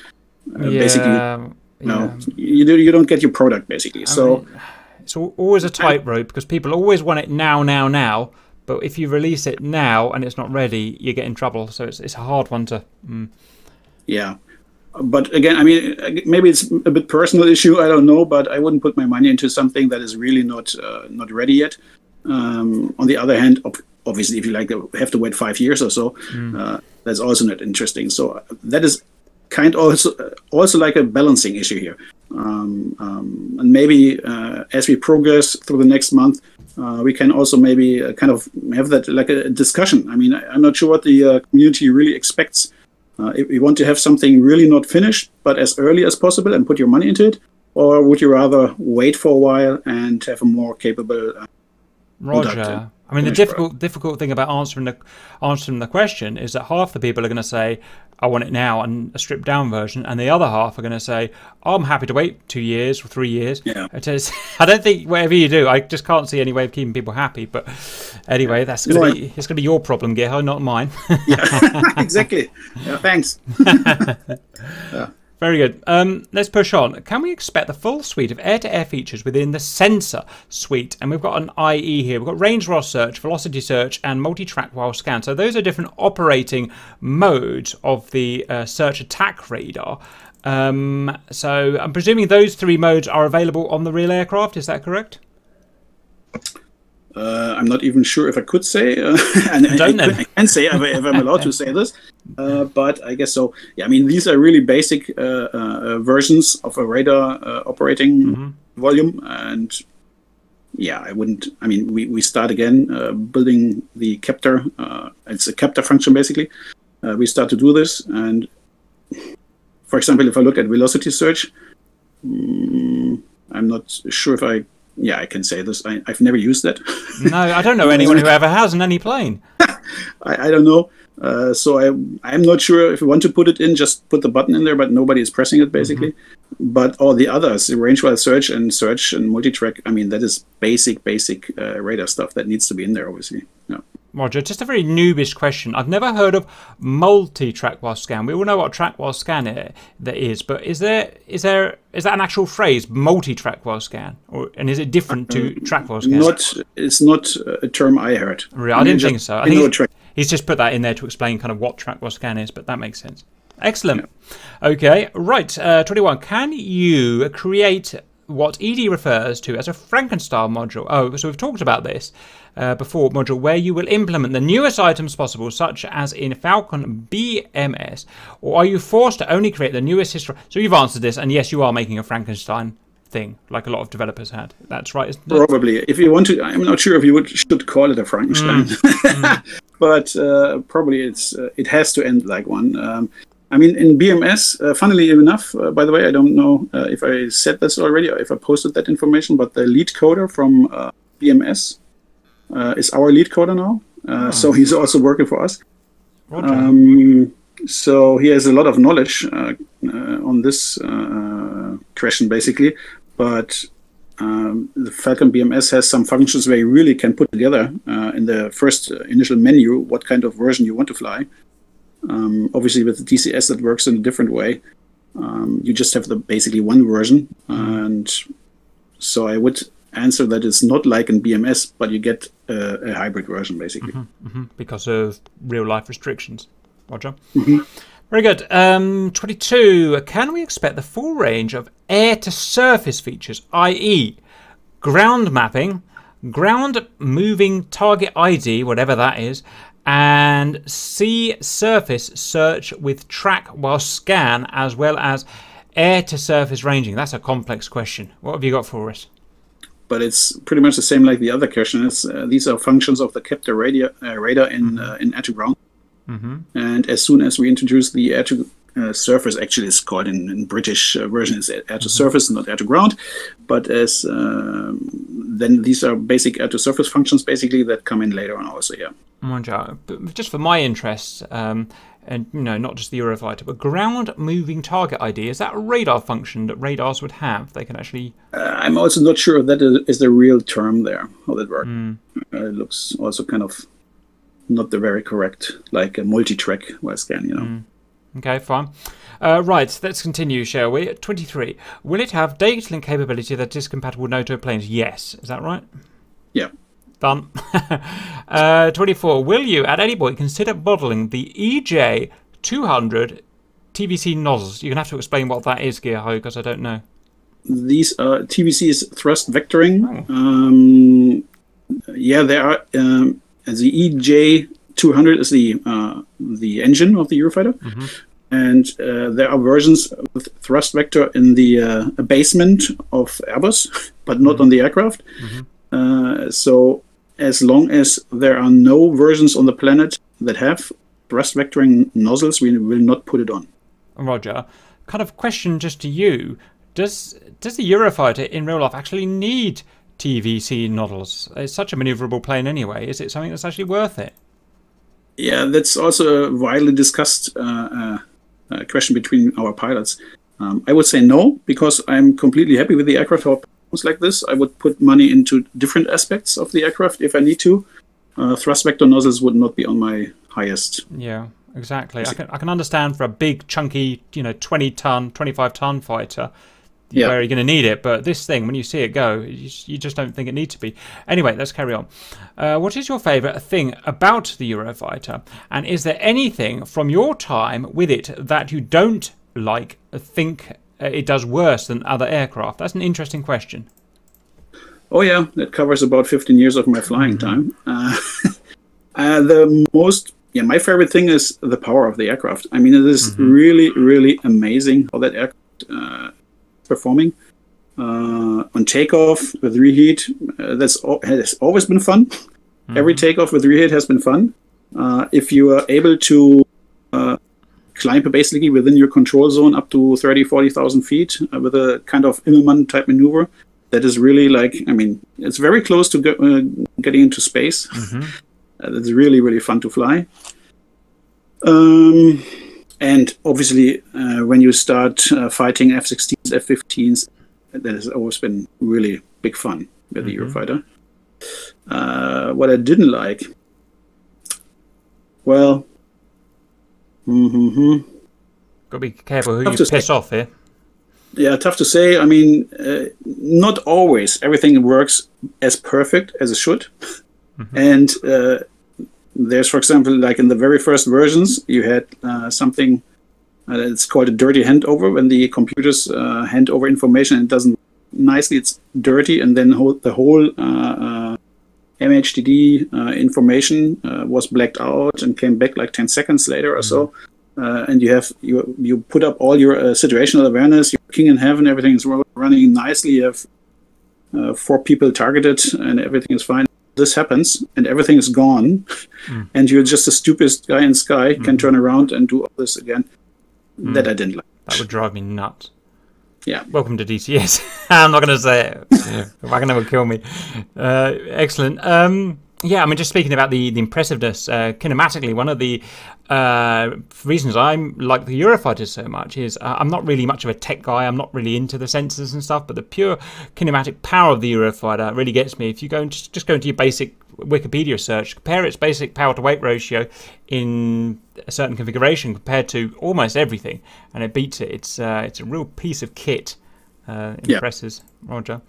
Speaker 2: uh, basically no,
Speaker 1: yeah.
Speaker 2: you do, you don't get your product basically. So
Speaker 1: mean, It's always a tightrope because people always want it now, now, now. But if you release it now and it's not ready, you get in trouble. So it's, it's a hard one to. Mm.
Speaker 2: yeah, but again, I mean, maybe it's a bit personal issue. I don't know, but I wouldn't put my money into something that is really not uh, not ready yet. Um, on the other hand, obviously, if you like, have to wait five years or so. Uh, that's also not interesting. So uh, that is kind also also like a balancing issue here. Um, um, and maybe uh, as we progress through the next month, uh, we can also maybe uh, kind of have that like a discussion. I mean, I, I'm not sure what the uh, community really expects. Uh, if you want to have something really not finished, but as early as possible and put your money into it, or would you rather wait for a while and have a more capable? Uh,
Speaker 1: Roger.
Speaker 2: Product,
Speaker 1: I mean, the difficult difficult thing about answering the answering the question is that half the people are going to say, "I want it now," and a stripped down version, and the other half are going to say, oh, "I'm happy to wait two years or three years."
Speaker 2: Yeah.
Speaker 1: It is. I don't think whatever you do, I just can't see any way of keeping people happy. But anyway, that's going to be it's going to be your problem, Gerhard, not mine.
Speaker 2: yeah, exactly. Yeah, thanks.
Speaker 1: Very good. Um, let's push on. Can we expect the full suite of air-to-air features within the sensor suite? And we've got an IE here. We've got range ROS search, velocity search, and multi-track while scan. So those are different operating modes of the uh, search attack radar. Um, so I'm presuming those three modes are available on the real aircraft. Is that correct?
Speaker 2: Uh, I'm not even sure if I could say, uh, and I,
Speaker 1: Don't
Speaker 2: I. I can say if, I, if I'm allowed to say this, uh, but I guess so. Yeah, I mean these are really basic uh, uh, versions of a radar uh, operating volume, and yeah, I wouldn't. I mean, we, we start again uh, building the captor. Uh, it's a captor function basically. Uh, we start to do this, and for example, if I look at velocity search, mm, I'm not sure if I. Yeah, I can say this. I, I've never used it.
Speaker 1: No, I don't know anyone who ever has in any plane.
Speaker 2: I, I don't know. Uh, so I I'm not sure if you want to put it in, just put the button in there, but nobody is pressing it basically. But all the others, the range wide search and search and multi-track, I mean that is basic basic uh, radar stuff that needs to be in there, obviously. Yeah.
Speaker 1: Roger, just a very noobish question. I've never heard of multi-track while scan. We all know what track while scan i- that is, but is there is there is that an actual phrase, multi-track while scan, or and is it different to track while scan?
Speaker 2: Not it's not a term I heard.
Speaker 1: Really, I didn't think so. I think he's, he's just put that in there to explain kind of what track while scan is, but that makes sense. Excellent. Okay, right. Uh, 21. Can you create what ED refers to as a Frankenstein module? Oh, so we've talked about this uh, before, module where you will implement the newest items possible, such as in Falcon BMS, or are you forced to only create the newest history? So you've answered this, and yes, you are making a Frankenstein thing, like a lot of developers had. That's right, isn't it?
Speaker 2: Probably. If you want to, I'm not sure if you would should call it a Frankenstein,
Speaker 1: Mm.
Speaker 2: but uh, probably it's uh, it has to end like one. Um, I mean, in BMS, uh, funnily enough, uh, by the way, I don't know uh, if I said this already or if I posted that information, but the lead coder from uh, BMS is our lead coder now. Uh, So he's also working for us.
Speaker 1: Roger.
Speaker 2: Um, so he has a lot of knowledge uh, uh, on this uh, question, basically. But um, the Falcon BMS has some functions where you really can put together uh, in the first uh, initial menu what kind of version you want to fly. Um, obviously, with the DCS, that works in a different way. Um, you just have the basically one version, and so I would answer that it's not like in BMS, but you get a, a hybrid version basically.
Speaker 1: Mhm, because of real life restrictions. Roger. Very good. Um, 22. Can we expect the full range of air to surface features, i.e., ground mapping, ground moving target ID, whatever that is, and sea surface search with track while scan, as well as air to surface ranging? That's a complex question. What have you got for us?
Speaker 2: But it's pretty much the same like the other question. It's, uh, these are functions of the Captor radar, uh, radar in uh, in air to ground. And as soon as we introduce the air to uh, surface, actually it's called in, in British uh, version is air to surface, not air to ground. But as then these are basic air to surface functions basically that come in later on also. Yeah.
Speaker 1: Just for my interest. um, and you know, not just the Eurofighter, but ground moving target ID is that a radar function that radars would have? They can actually.
Speaker 2: Uh, I'm also not sure if that is, the real term there, how that works. Uh, it looks also kind of not the very correct, like a multi-track wire scan, you know.
Speaker 1: Okay, fine. Uh, right, let's continue, shall we? 23. Will it have data link capability that is compatible with NATO planes? Yes. Is that right?
Speaker 2: Yeah.
Speaker 1: Done. uh, 24. Will you, at any point, consider modelling the EJ 200 TVC nozzles? You're going to have to explain what that is, Gerhard, because I don't know.
Speaker 2: these TVC is thrust vectoring. Um, yeah, there are um, the EJ 200 is the uh, the engine of the Eurofighter, and uh, there are versions with thrust vector in the uh, basement of Airbus, but not on the aircraft. Uh, so as long as there are no versions on the planet that have thrust vectoring nozzles, we will not put it on.
Speaker 1: Roger. Kind of question just to you. Does does the Eurofighter in real life actually need TVC nozzles? It's such a maneuverable plane anyway. Is it something that's actually worth it?
Speaker 2: Yeah, that's also a widely discussed uh, uh, uh, question between our pilots. Um, I would say no, because I'm completely happy with the aircraft. Like this, I would put money into different aspects of the aircraft if I need to. Uh, thrust vector nozzles would not be on my highest.
Speaker 1: Yeah, exactly. I can I can understand for a big chunky, you know, twenty ton, twenty five ton fighter.
Speaker 2: Yeah.
Speaker 1: Where you're going to need it, but this thing, when you see it go, you, you just don't think it needs to be. Anyway, let's carry on. Uh, what is your favourite thing about the Eurofighter, and is there anything from your time with it that you don't like, think it does worse than other aircraft? That's an interesting question.
Speaker 2: Oh yeah, that covers about 15 years of my flying time. Uh, uh, the most, yeah, my favorite thing is the power of the aircraft. I mean, it is really, really amazing how that aircraft uh, is performing. Uh, on takeoff with reheat, uh, that's has always been fun. Every takeoff with reheat has been fun. Uh, if you are able to uh, climb basically within your control zone up to 30, 40,000 feet uh, with a kind of Immelmann type maneuver, that is really like I mean it's very close to go, uh, getting into space. Uh, that's really really fun to fly. Um, and obviously, uh, when you start uh, fighting F-16s, F-15s, that has always been really big fun with the Eurofighter. Uh, what I didn't like, well, hmm
Speaker 1: Got to be careful who you
Speaker 2: to say-
Speaker 1: piss off here.
Speaker 2: yeah, tough to say. I mean, uh, not always everything works as perfect as it should. And uh, there's, for example, like in the very first versions, you had uh, something uh, it's called a dirty handover when the computers uh, hand over information and it doesn't nicely. It's dirty, and then whole, the whole uh, MHDD uh, information uh, was blacked out and came back like 10 seconds later or so. Uh, and you have you you put up all your uh, situational awareness, your king in heaven, everything is running nicely. You have uh, four people targeted, and everything is fine. This happens, and everything is gone, and you're just the stupidest guy in sky can turn around and do all this again. that I didn't like.
Speaker 1: That would drive me nuts.
Speaker 2: Yeah.
Speaker 1: Welcome to DCS. I'm not going to say it. Wagner will kill me. Uh, excellent. Um, yeah, I mean, just speaking about the, the impressiveness, uh, kinematically, one of the uh, reasons I like the Eurofighters so much is uh, I'm not really much of a tech guy. I'm not really into the sensors and stuff, but the pure kinematic power of the Eurofighter really gets me. If you go and just, just go into your basic Wikipedia search, compare its basic power to weight ratio in a certain configuration compared to almost everything, and it beats it. It's uh, it's a real piece of kit. Uh,
Speaker 2: Yeah.
Speaker 1: impresses Roger.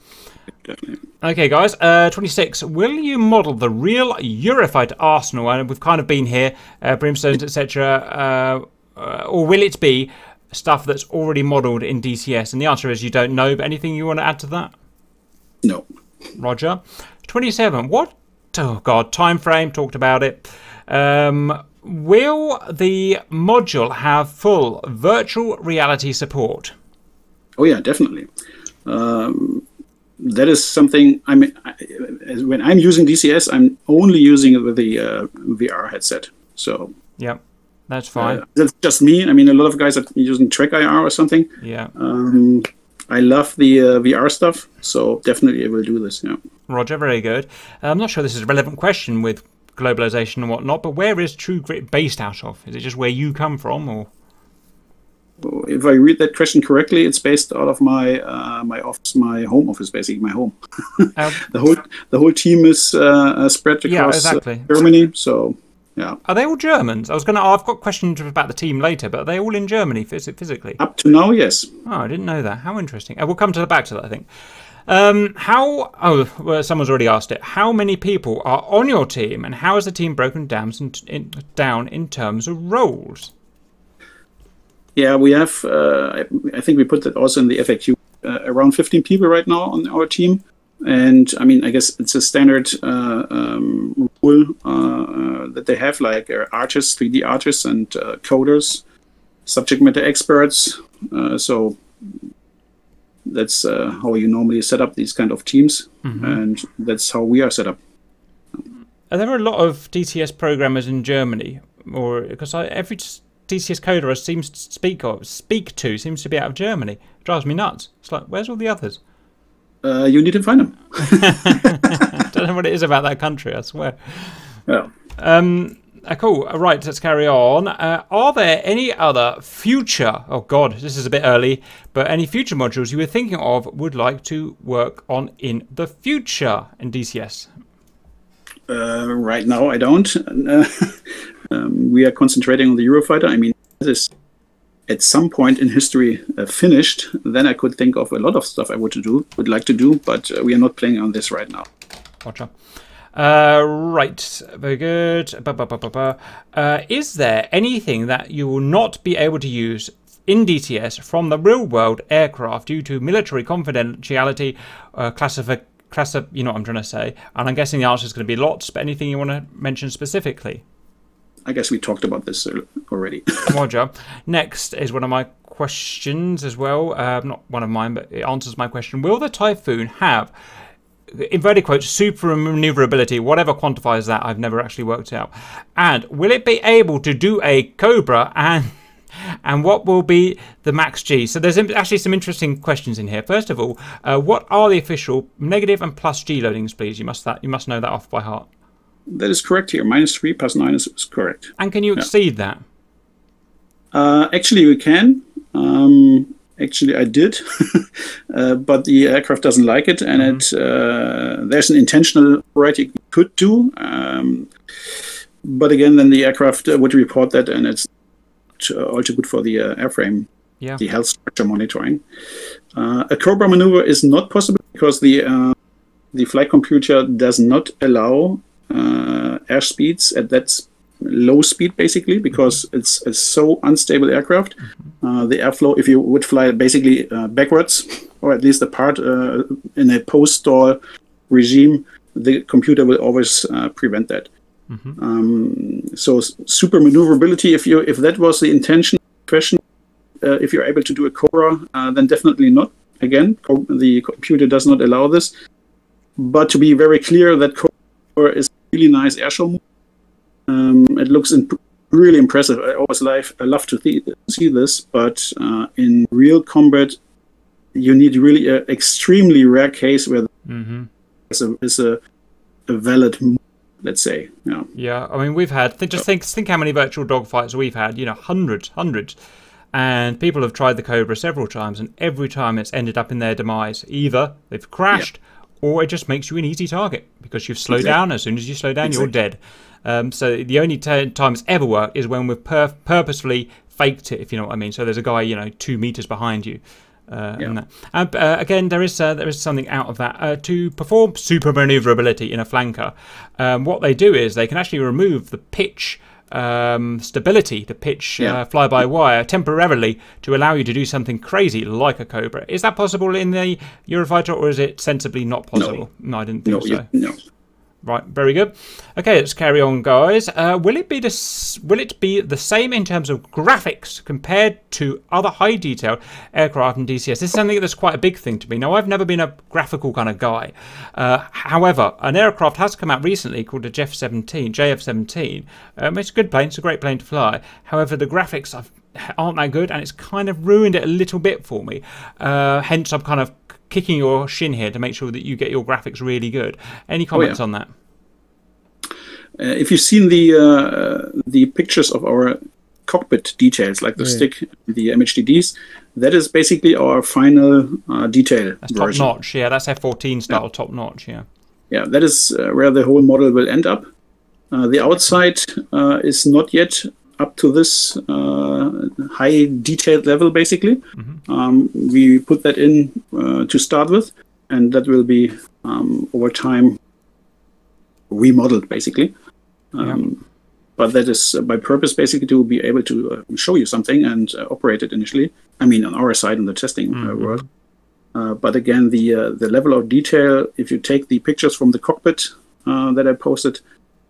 Speaker 2: Definitely.
Speaker 1: Okay, guys. Uh, 26. Will you model the real Eurofighter arsenal? And we've kind of been here, uh, brimstones, etc. Uh, uh, or will it be stuff that's already modelled in DCS? And the answer is you don't know. But anything you want to add to that?
Speaker 2: No.
Speaker 1: Roger. 27. What? Oh, God. Time frame. Talked about it. Um, will the module have full virtual reality support?
Speaker 2: Oh yeah, definitely. Um, that is something. I mean, I, when I'm using DCS, I'm only using it with the uh, VR headset. So
Speaker 1: Yep. That's fine.
Speaker 2: uh, that's just me. I mean, a lot of guys are using TrackIR or something.
Speaker 1: yeah.
Speaker 2: Um, I love the uh, VR stuff, so definitely I will do this. Yeah.
Speaker 1: Roger, very good. I'm not sure this is a relevant question with globalization and whatnot, but where is True Grit based out of? Is it just where you come from, or
Speaker 2: If I read that question correctly, it's based out of my uh, my office, my home office, basically my home.
Speaker 1: uh,
Speaker 2: The whole the whole team is uh, uh, spread across uh,
Speaker 1: exactly.
Speaker 2: Germany. So yeah,
Speaker 1: are they all Germans? I was going to. I've got questions about the team later, but are they all in Germany phys- physically?
Speaker 2: up to now, yes.
Speaker 1: Oh, I didn't know that. How interesting. Uh, we'll come to the back to that, I think. Um, how? Oh, well, someone's already asked it. How many people are on your team, and how is the team broken down in, in, down in terms of roles?
Speaker 2: Yeah, we have. Uh, I, I think we put that also in the FAQ. Uh, around 15 people right now on our team, and I mean, I guess it's a standard uh, um, rule uh, uh, that they have, like uh, artists, 3D artists, and uh, coders, subject matter experts. Uh, so that's uh, how you normally set up these kind of teams, and that's how we are set up.
Speaker 1: There are there a lot of DCS programmers in Germany, or because every DCS coder I seem to speak of, speak to seems to be out of Germany? It drives me nuts. It's like, where's all the others?
Speaker 2: Uh, you need to find them.
Speaker 1: I don't know what it is about that country. I swear.
Speaker 2: Yeah.
Speaker 1: Um, uh, cool. Uh, Right, let's carry on. Uh, are there any other future? Oh God, this is a bit early. But any future modules you were thinking of would like to work on in the future in DCS?
Speaker 2: Uh, right now, I don't. Uh, um, we are concentrating on the Eurofighter. I mean, this at some point in history uh, finished. Then I could think of a lot of stuff I would to do, would like to do, but uh, we are not playing on this right now.
Speaker 1: Gotcha. Uh, right, very good. Ba, ba, ba. Uh, is there anything that you will not be able to use in DCS from the real world aircraft due to military confidentiality, uh, classifi- classi- you know what I'm trying to say? And I'm guessing the answer is going to be lots, but anything you want to mention specifically?
Speaker 2: I guess we talked about this already.
Speaker 1: Roger. Next is one of my questions as well. Uh, not one of mine, but it answers my question. Will the Typhoon have, inverted quotes, super maneuverability, whatever quantifies that? I've never actually worked out. And will it be able to do a Cobra and. And what will be the max G? So there's actually some interesting questions in here. First of all, uh, what are the official negative and plus G loadings, please? You must that you must know that off by heart.
Speaker 2: That is correct here. Minus three plus nine is, is correct.
Speaker 1: And can you exceed that?
Speaker 2: Uh, actually, we can. Um, actually, I did, uh, but the aircraft doesn't like it, and it uh, there's an intentional variety we could do. Um, but again, then the aircraft uh, would report that, and it's uh, also good for the uh, airframe,
Speaker 1: Yeah.
Speaker 2: the health structure monitoring. Uh, a Cobra maneuver is not possible because the uh, the flight computer does not allow uh, air speeds at that low speed basically because it's a so unstable aircraft. Uh, the airflow, if you would fly basically uh, backwards or at least apart uh, in a post stall regime, the computer will always uh, prevent that. Um, so super maneuverability, if you if that was the intention question, uh, if you're able to do a Cobra, uh, then definitely not. Again, the computer does not allow this. But to be very clear, that Cobra is really nice airshow move. Um, it looks in, really impressive. I always like I love to th- see this, but uh, in real combat, you need really an extremely rare case where
Speaker 1: Mm-hmm.
Speaker 2: it's a, it's a, a valid, move, let's say. Yeah.
Speaker 1: Yeah, I mean, we've had th- just think think how many virtual dogfights we've had. You know, hundreds, hundreds, and people have tried the Cobra several times, and every time it's ended up in their demise. Either they've crashed, or it just makes you an easy target because you've slowed
Speaker 2: Exactly.
Speaker 1: down. As soon as you slow down, you're dead. Um, so the only t- time it's ever worked is when we've pur- purposefully faked it, if you know what I mean. So there's a guy, you know, two meters behind you. Uh,
Speaker 2: Yeah.
Speaker 1: and that. And, uh, again, there is uh, there is something out of that uh, to perform super maneuverability in a flanker. Um, what they do is they can actually remove the pitch um, stability, the pitch
Speaker 2: Yeah.
Speaker 1: uh, fly by wire temporarily to allow you to do something crazy like a Cobra. Is that possible in the Eurofighter, or is it sensibly not possible? No, I didn't think
Speaker 2: No,
Speaker 1: so.
Speaker 2: you, no.
Speaker 1: Right, very good. Okay, let's carry on, guys. Uh, will it be the will it be the same in terms of graphics compared to other high detail aircraft and DCS? This is something that's quite a big thing to me. Now, I've never been a graphical kind of guy. Uh, however, an aircraft has come out recently called the Jeff 17, JF-17. Um, it's a good plane. It's a great plane to fly. However, the graphics I've, aren't that good, and it's kind of ruined it a little bit for me. Uh, hence, I'm kind of kicking your shin here to make sure that you get your graphics really good. Any comments on that?
Speaker 2: Uh, if you've seen the uh, the pictures of our cockpit details, like the stick, the MHDDs, that is basically our final uh, detail
Speaker 1: That's top notch, yeah. That's F14 style, top notch, yeah.
Speaker 2: Yeah, that is uh, where the whole model will end up. Uh, the outside uh, is not yet up to this uh, high detailed level, basically. Um, we put that in uh, to start with, and that will be um, over time remodeled, basically. Um, But that is uh, by purpose, basically, to be able to uh, show you something and uh, operate it initially. I mean, on our side in the testing uh, world. Uh, but again, the uh, the level of detail, if you take the pictures from the cockpit uh, that I posted,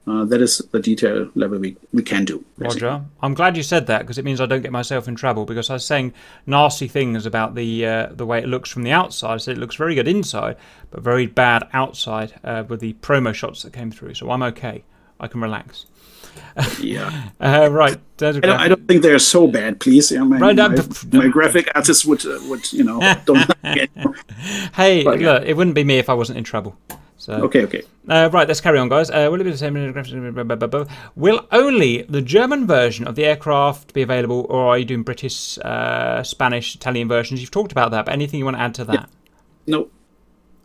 Speaker 2: uh, that is the detail level we, we can do. basically.
Speaker 1: Roger. I'm glad you said that because it means I don't get myself in trouble because I was saying nasty things about the uh, the way it looks from the outside. So it looks very good inside, but very bad outside uh, with the promo shots that came through. So I'm okay. I can relax.
Speaker 2: Yeah,
Speaker 1: Uh, right.
Speaker 2: I don't, I don't think they're so bad. Please, yeah, my,
Speaker 1: Right,
Speaker 2: my,
Speaker 1: no,
Speaker 2: my graphic artist would uh, would you know.
Speaker 1: Hey,
Speaker 2: But,
Speaker 1: look, it wouldn't be me if I wasn't in trouble. So
Speaker 2: Okay, okay.
Speaker 1: Uh, right, let's carry on, guys. Uh, will it be the same? Will only the German version of the aircraft be available, or are you doing British, uh, Spanish, Italian versions? You've talked about that, but anything you want to add to that?
Speaker 2: No,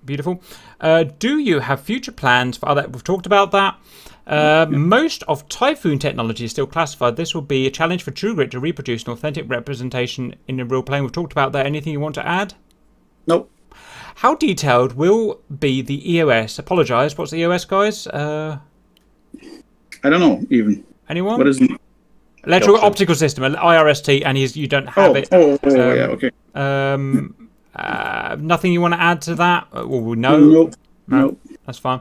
Speaker 1: Beautiful. Uh, do you have future plans for other? We've talked about that. Uh, Most of Typhoon technology is still classified. This will be a challenge for TrueGrit to reproduce an authentic representation in a real plane. We've talked about that. Anything you want to add?
Speaker 2: no.
Speaker 1: How detailed will be the EOS? Apologise. What's the EOS, guys? Uh,
Speaker 2: I don't know even.
Speaker 1: anyone?
Speaker 2: What is?
Speaker 1: Electrical
Speaker 2: Option.
Speaker 1: optical system, IRST, and he's, you don't
Speaker 2: Oh,
Speaker 1: have it.
Speaker 2: oh, oh, yeah. Okay.
Speaker 1: Um, uh, nothing you want to add to that? Uh, Well, we know
Speaker 2: No, no.
Speaker 1: that's fine.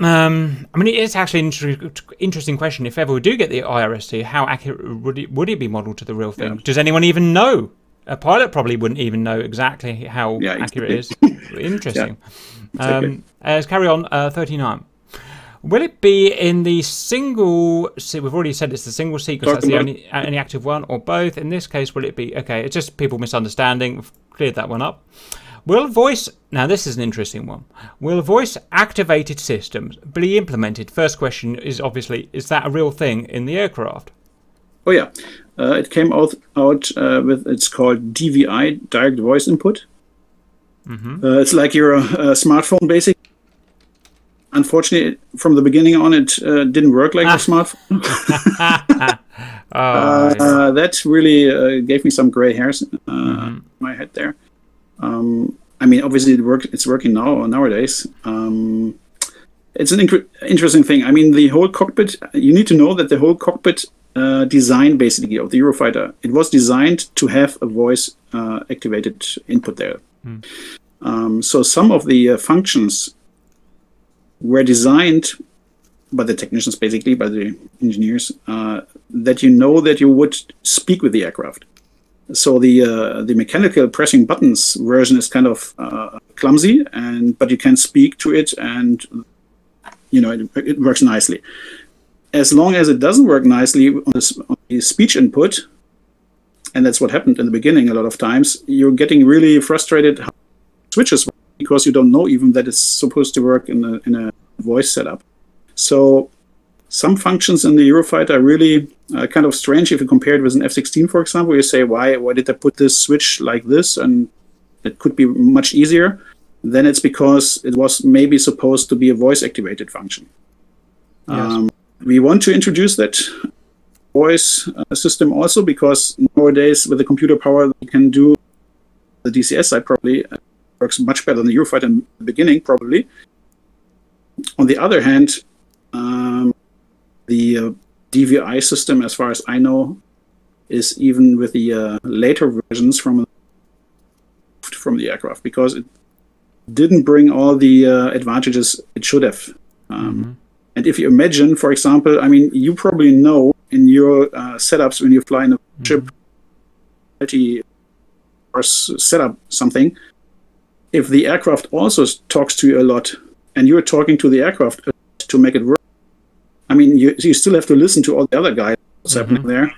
Speaker 1: Um, I mean, it is actually an inter- interesting question. If ever we do get the IRST, how accurate would it would it be modelled to the real thing?
Speaker 2: Yeah.
Speaker 1: Does anyone even know? A pilot probably wouldn't even know exactly how
Speaker 2: Yeah,
Speaker 1: accurate it is. Interesting.
Speaker 2: Exactly.
Speaker 1: Um, uh, let's carry on. Uh, Thirty-nine. Will it be in the single? See, we've already said it's the single seat because that's the only only active one, or both. In this case, will it be okay? It's just people misunderstanding. We've cleared that one up. Will voice now? This is an interesting one. Will voice activated systems be implemented? First question is obviously: Is that a real thing in the aircraft?
Speaker 2: Oh yeah, uh, it came out out uh, with it's called DVI, direct voice input. Uh, it's like your uh, smartphone, basic. Unfortunately, from the beginning on, it uh, didn't work like a smartphone.
Speaker 1: Oh,
Speaker 2: Uh, that really uh, gave me some gray hairs uh, in my head there. Um, I mean, obviously, it work, it's working now nowadays. Um, it's an interesting thing. I mean, the whole cockpit. You need to know that the whole cockpit uh, design, basically, of the Eurofighter, it was designed to have a voice uh, activated input there. Um, so some of the uh, functions were designed by the technicians, basically by the engineers, uh, that you know that you would speak with the aircraft. So the uh, the mechanical pressing buttons version is kind of uh, clumsy, and but you can speak to it, and you know it, it works nicely. as long as it doesn't work nicely on the, on the speech input, and that's what happened in the beginning a lot of times, you're getting really frustrated how switches because you don't know even that it's supposed to work in a, in a voice setup. So some functions in the Eurofighter are really uh, kind of strange if you compare it with an F-16, for example. You say, why why did I put this switch like this? And it could be much easier. Then it's because it was maybe supposed to be a voice-activated function.
Speaker 1: Yes.
Speaker 2: Um, we want to introduce that voice uh, system also because nowadays with the computer power we can do the DCS side probably uh, works much better than the Eurofighter in the beginning probably. On the other hand, um, the uh, DVI system, as far as I know, is even with the uh, later versions from from the aircraft because it didn't bring all the uh, advantages it should have. Um, And if you imagine, for example, I mean, you probably know in your uh, setups when you fly in a ship, or set up something, if the aircraft also talks to you a lot, and you're talking to the aircraft to make it work, I mean, you, you still have to listen to all the other guys what's happening there.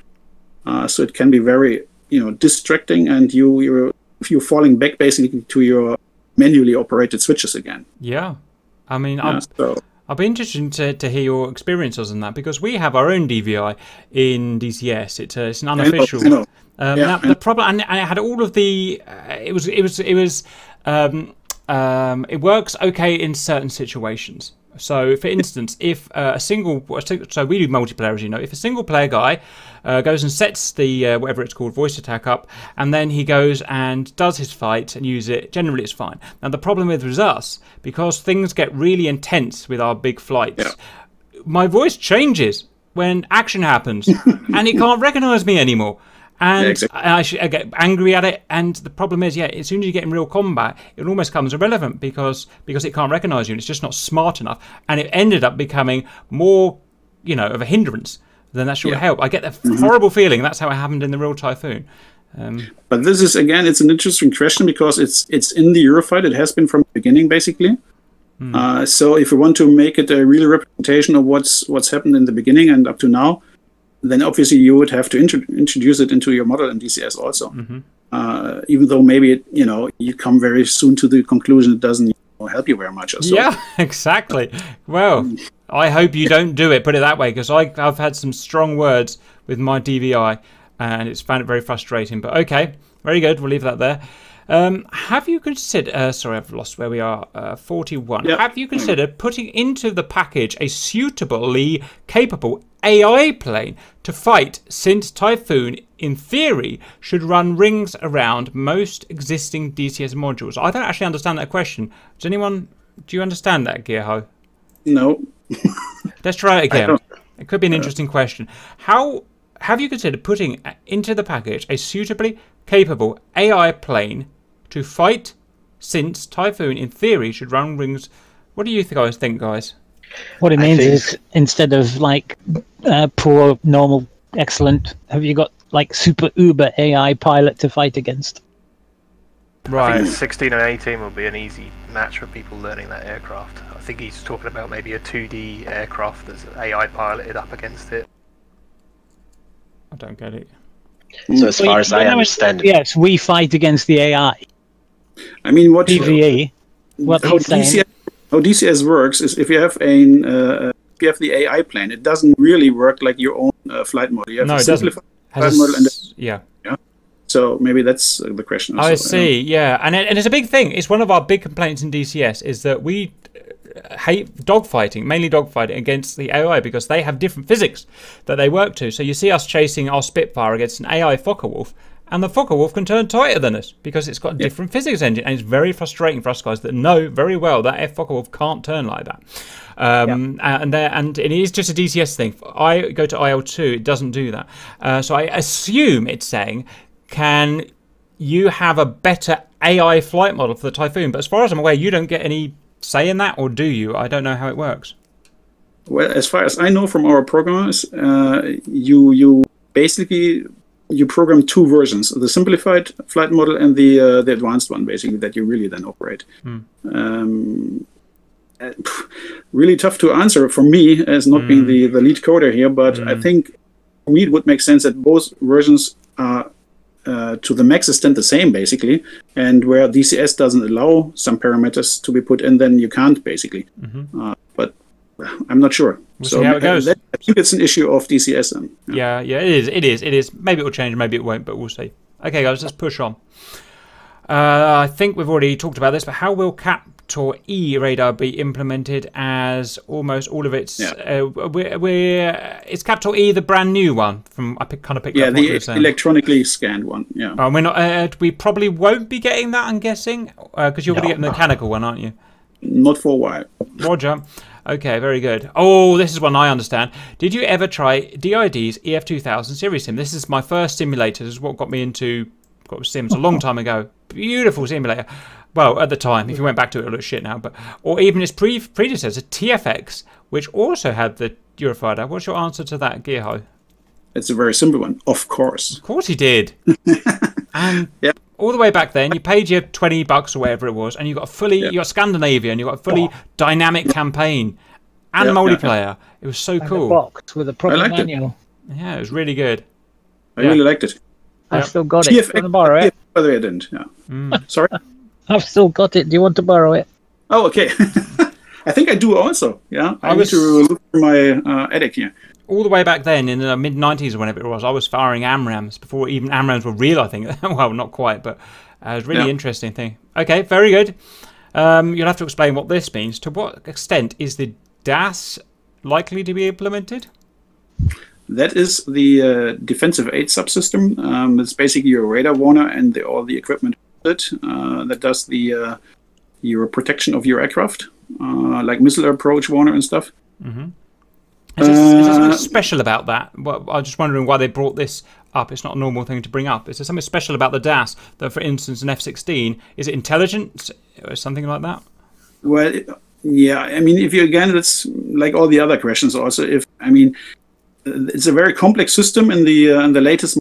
Speaker 2: Uh, so it can be very, you know, distracting, and you you're if you're falling back basically to your manually operated switches again.
Speaker 1: Yeah. I mean,
Speaker 2: Yeah,
Speaker 1: I'm,
Speaker 2: so
Speaker 1: I'll be interested to, to hear your experiences on that because we have our own DVI in DCS. It's, a, it's an
Speaker 2: I know,
Speaker 1: unofficial.
Speaker 2: I know.
Speaker 1: Um,
Speaker 2: Yeah, I
Speaker 1: the problem, and, and it had all of the. Uh, it was. It was. It was. Um, um, it works okay in certain situations. So, for instance, if uh, a single, so we do multiplayer, as you know. If a single player guy uh, goes and sets the uh, whatever it's called VoiceAttack up, and then he goes and does his fight and use it, generally it's fine. Now the problem with us because things get really intense with our big flights.
Speaker 2: Yeah.
Speaker 1: My voice changes when action happens, and it can't recognise me anymore. And
Speaker 2: Yeah, exactly.
Speaker 1: I, I get angry at it, and the problem is, yeah, as soon as you get in real combat, it almost comes irrelevant because because it can't recognise you, and it's just not smart enough, and it ended up becoming more, you know, of a hindrance than that should
Speaker 2: Yeah.
Speaker 1: help. I get that horrible feeling. That's how it happened in the real Typhoon. Um,
Speaker 2: But this is again, it's an interesting question because it's it's in the Eurofight. It has been from the beginning, basically. Uh, so if we want to make it a real representation of what's what's happened in the beginning and up to now, then obviously you would have to intro- introduce it into your model in DCS also. Uh, even though maybe it, you know you come very soon to the conclusion it doesn't you know, help you very much. Or so.
Speaker 1: Yeah, exactly. Well, I hope you don't do it. Put it that way, because I've had some strong words with my DVI, and it's found it very frustrating. But okay, very good. We'll leave that there. Um, have you considered? Uh, sorry, I've lost where we are. Uh, Forty-one.
Speaker 2: Yeah.
Speaker 1: Have you considered putting into the package a suitably capable AI plane to fight? Since Typhoon, in theory, should run rings around most existing DCS modules. I don't actually understand that question. Does anyone? Do you understand that, Gerhard?
Speaker 2: No.
Speaker 1: Let's try it again. It could be an interesting question. How have you considered putting into the package a suitably capable AI plane to fight? Since Typhoon, in theory, should run rings. What do you guys think, guys?
Speaker 3: What it means
Speaker 4: think-
Speaker 3: is instead of like uh, poor, normal, excellent, have you got like super uber AI pilot to fight against?
Speaker 4: Right. think 16 and 18 will be an easy match for people learning that aircraft. I think he's talking about maybe a 2D aircraft that's AI piloted up against it.
Speaker 1: I don't get it.
Speaker 5: So as
Speaker 3: Well,
Speaker 5: far
Speaker 3: you-
Speaker 5: as I
Speaker 3: know,
Speaker 5: understand it,
Speaker 3: Yes, we fight against the AI.
Speaker 2: I mean, what
Speaker 3: PVE. What
Speaker 2: how
Speaker 3: he's saying.
Speaker 2: How DCS works is if you have an uh, if you have the AI plane, it doesn't really work like your own uh, flight model. You have
Speaker 1: No,
Speaker 2: a
Speaker 1: it doesn't.
Speaker 2: simplified flight model, and
Speaker 1: s- yeah.
Speaker 2: so maybe that's uh, the question.
Speaker 1: I
Speaker 2: know.
Speaker 1: see. Yeah, and it, and it's a big thing. It's one of our big complaints in DCS is that we uh, hate dogfighting, mainly dogfighting against the AI because they have different physics that they work to. So you see us chasing our Spitfire against an AI Focke-Wulf, and the Focke-Wulf can turn tighter than us because it's got a different physics engine, and it's very frustrating for us guys that know very well that F Focke-Wulf can't turn like that. Um, and there, and it is just a DCS thing. I go to IL2, it doesn't do that. Uh, so I assume it's saying, can you have a better AI flight model for the Typhoon? But as far as I'm aware, you don't get any say in that, or do you? I don't know how it works.
Speaker 2: Well, as far as I know from our programmers, uh, you you basically you program two versions: the simplified flight model and the uh, the advanced one, basically that you really then operate. Um, uh, really tough to answer for me as not being the, the lead coder here, but I think for me it would make sense that both versions are uh, to the max extent the same basically, and where DCS doesn't allow some parameters to be put in, then you can't basically. Uh, but I'm not sure.
Speaker 1: We'll see how it
Speaker 2: uh,
Speaker 1: goes.
Speaker 2: I think it's an issue of DCS then.
Speaker 1: Yeah, yeah, it is. It is. It is. Maybe it will change, maybe it won't, but we'll see. Okay, guys, let's push on. Uh, I think we've already talked about this, but how will Captor E radar be implemented as almost all of its?
Speaker 2: Yeah.
Speaker 1: Uh, we're, we're is Captor E the brand new one from? I pick, kind of picked
Speaker 2: Yeah,
Speaker 1: up you
Speaker 2: the electronically scanned one. Yeah.
Speaker 1: Oh, we're not. Uh, we probably won't be getting that. I'm guessing because you're going to get the mechanical one, aren't you?
Speaker 2: Not for a while.
Speaker 1: Roger. Okay, very good. Oh, this is one I understand. Did you ever try DID's EF2000 Series Sim? This is my first simulator. This is what got me into got Sims a long time ago. Beautiful simulator. Well, at the time, if you went back to it, it looked shit now. But or even its pre- predecessor TFX, which also had the Eurofighter. What's your answer to that, Gerhard?
Speaker 2: It's a very simple one. Of course.
Speaker 1: Of course he did. and
Speaker 2: Yep.
Speaker 1: all the way back then, you paid your twenty bucks or whatever it was, and you got a fully,
Speaker 2: Yep.
Speaker 1: you got Scandinavia, and you got a fully dynamic campaign and
Speaker 2: Yep, yep, yep.
Speaker 1: multiplayer. It was so
Speaker 3: And a
Speaker 1: cool.
Speaker 3: box with a proper
Speaker 2: liked it.
Speaker 3: manual.
Speaker 1: Yeah, it was really good.
Speaker 2: I
Speaker 1: Yeah.
Speaker 2: really liked it.
Speaker 3: I've still got it. Do you want to borrow it?
Speaker 2: By the way, I didn't. Yeah.
Speaker 1: Mm.
Speaker 2: Sorry.
Speaker 3: I've still got it. Do you want to borrow it?
Speaker 2: Oh, okay. I think I do also. Yeah. I,
Speaker 1: I was-
Speaker 2: need to look for my uh, attic here.
Speaker 1: All the way back then, in the mid '90s or whenever it was, I was firing AMRAAMs before even AMRAAMs were real. I think. well, not quite, but uh, it was a really
Speaker 2: Yeah.
Speaker 1: interesting thing. Okay, very good. Um, you'll have to explain what this means. To what extent is the DAS likely to be implemented?
Speaker 2: That is the uh, defensive aid subsystem. Um, it's basically your radar warner and the, all the equipment it uh, that does the uh, your protection of your aircraft, uh, like missile approach warner and stuff.
Speaker 1: Is there, is there something
Speaker 2: Uh,
Speaker 1: special about that? Well, I was just wondering why they brought this up. It's not a normal thing to bring up. Is there something special about the DAS that, for instance, an F-16, is it intelligent or something like that?
Speaker 2: Well, yeah. I mean, if you again, it's like all the other questions. Also, if I mean, it's a very complex system in the uh, in the latest.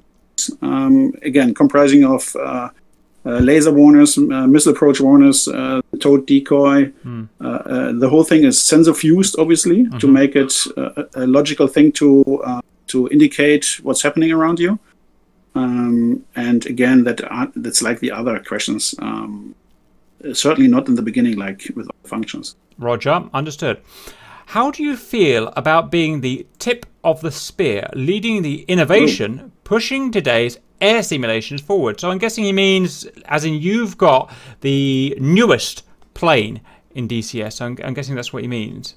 Speaker 2: Um, again, comprising of uh, laser warners, uh, missile approach warners, uh, towed decoy. Uh, uh, the whole thing is sensor fused, obviously, to make it uh, a logical thing to uh, to indicate what's happening around you. Um, and again, that are, that's like the other questions. Um, certainly not in the beginning, like with all functions.
Speaker 1: Roger, understood. How do you feel about being the tip of the spear, leading the innovation, pushing today's air simulations forward? So I'm guessing he means, as in you've got the newest plane in DCS. So I'm, I'm guessing that's what he means.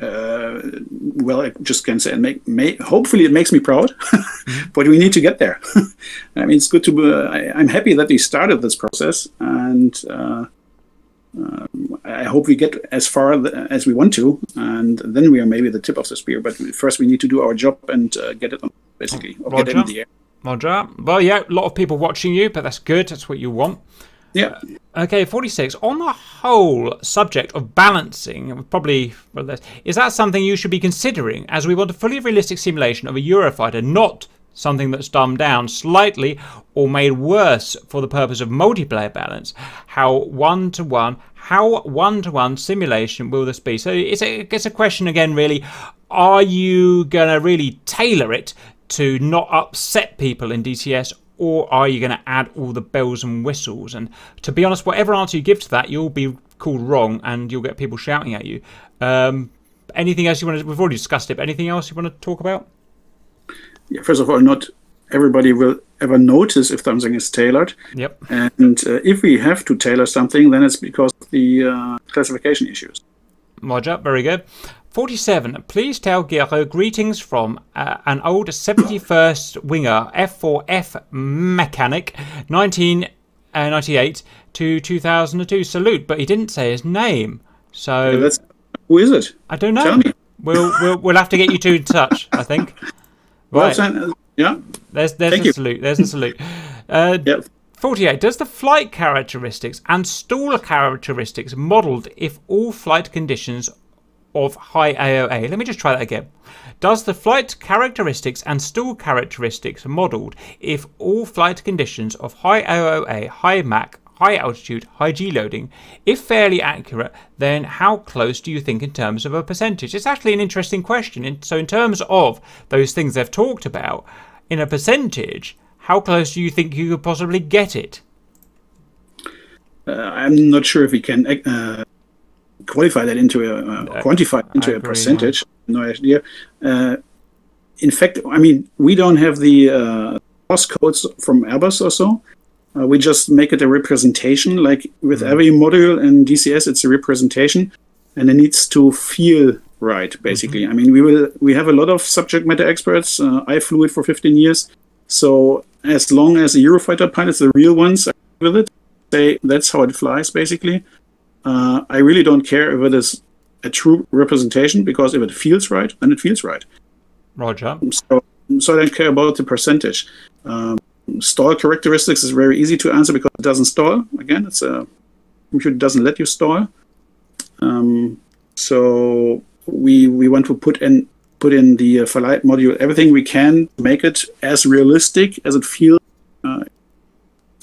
Speaker 2: Uh, well, I just can say, and make, may, hopefully, it makes me proud, but we need to get there. I mean, it's good to. Be, I, I'm happy that we started this process, and uh, um, I hope we get as far as we want to, and then we are maybe the tip of the spear. But first, we need to do our job and uh, get it on, basically, or get it in the air.
Speaker 1: Roger. Well, yeah, a lot of people watching you, but that's good. That's what you want.
Speaker 2: Yeah.
Speaker 1: Okay, 46. On the whole subject of balancing, probably well, is that something you should be considering as we want a fully realistic simulation of a Eurofighter, not something that's dumbed down slightly or made worse for the purpose of multiplayer balance? How one to one, how one to one simulation will this be? So it's a, it's a question again, really. Are you going to really tailor it to not upset people in DCS or are you going to add all the bells and whistles? And to be honest, whatever answer you give to that, you'll be called wrong, and you'll get people shouting at you. Um, anything else you want to? We've already discussed it. But anything else you want to talk about?
Speaker 2: yeah. First of all, not everybody will ever notice if something is tailored.
Speaker 1: Yep.
Speaker 2: And uh, if we have to tailor something, then it's because of the uh, classification issues.
Speaker 1: Roger, very good. 47. Please tell Gero greetings from uh, an old 71st winger F4F mechanic 1998 to 2002. Salute, but he didn't say his name. So
Speaker 2: That's who is it?
Speaker 1: I don't know.
Speaker 2: Tell me.
Speaker 1: We'll, we'll we'll have to get you two in touch. I think.
Speaker 2: Well,
Speaker 1: Right.
Speaker 2: then, uh, yeah,
Speaker 1: There's there's
Speaker 2: Thank
Speaker 1: a
Speaker 2: you.
Speaker 1: salute. There's a salute. Uh,
Speaker 2: yeah.
Speaker 1: 48. Does the flight characteristics and stall characteristics modelled if all flight conditions of high AOA? Let me just try that again. Does the flight characteristics and stall characteristics modelled if all flight conditions of high AOA, high Mach, high altitude, high G loading? If fairly accurate, then how close do you think in terms of a percentage? It's actually an interesting question. So, in terms of those things they've talked about, in a percentage, how close do you think you could possibly get it?
Speaker 2: Uh, I'm not sure if we can uh, qualify that into a uh, quantify into a percentage. No idea. Uh, in fact, I mean, we don't have the uh, source codes from Airbus or so. Uh, we just make it a representation. Like with mm-hmm. every module in DCS, it's a representation, and it needs to feel right. Basically, mm-hmm. I mean, we will we have a lot of subject matter experts. Uh, I flew it for 15 years, so as long as the Eurofighter pilots, the real ones, are with it, say that's how it flies. Basically, uh, I really don't care if it is a true representation because if it feels right, then it feels right.
Speaker 1: Roger.
Speaker 2: So, so I don't care about the percentage. Um, stall characteristics is very easy to answer because it doesn't stall. Again, it's a computer doesn't let you stall. Um, so we we want to put in put in the uh, flight module everything we can to make it as realistic as it feels uh,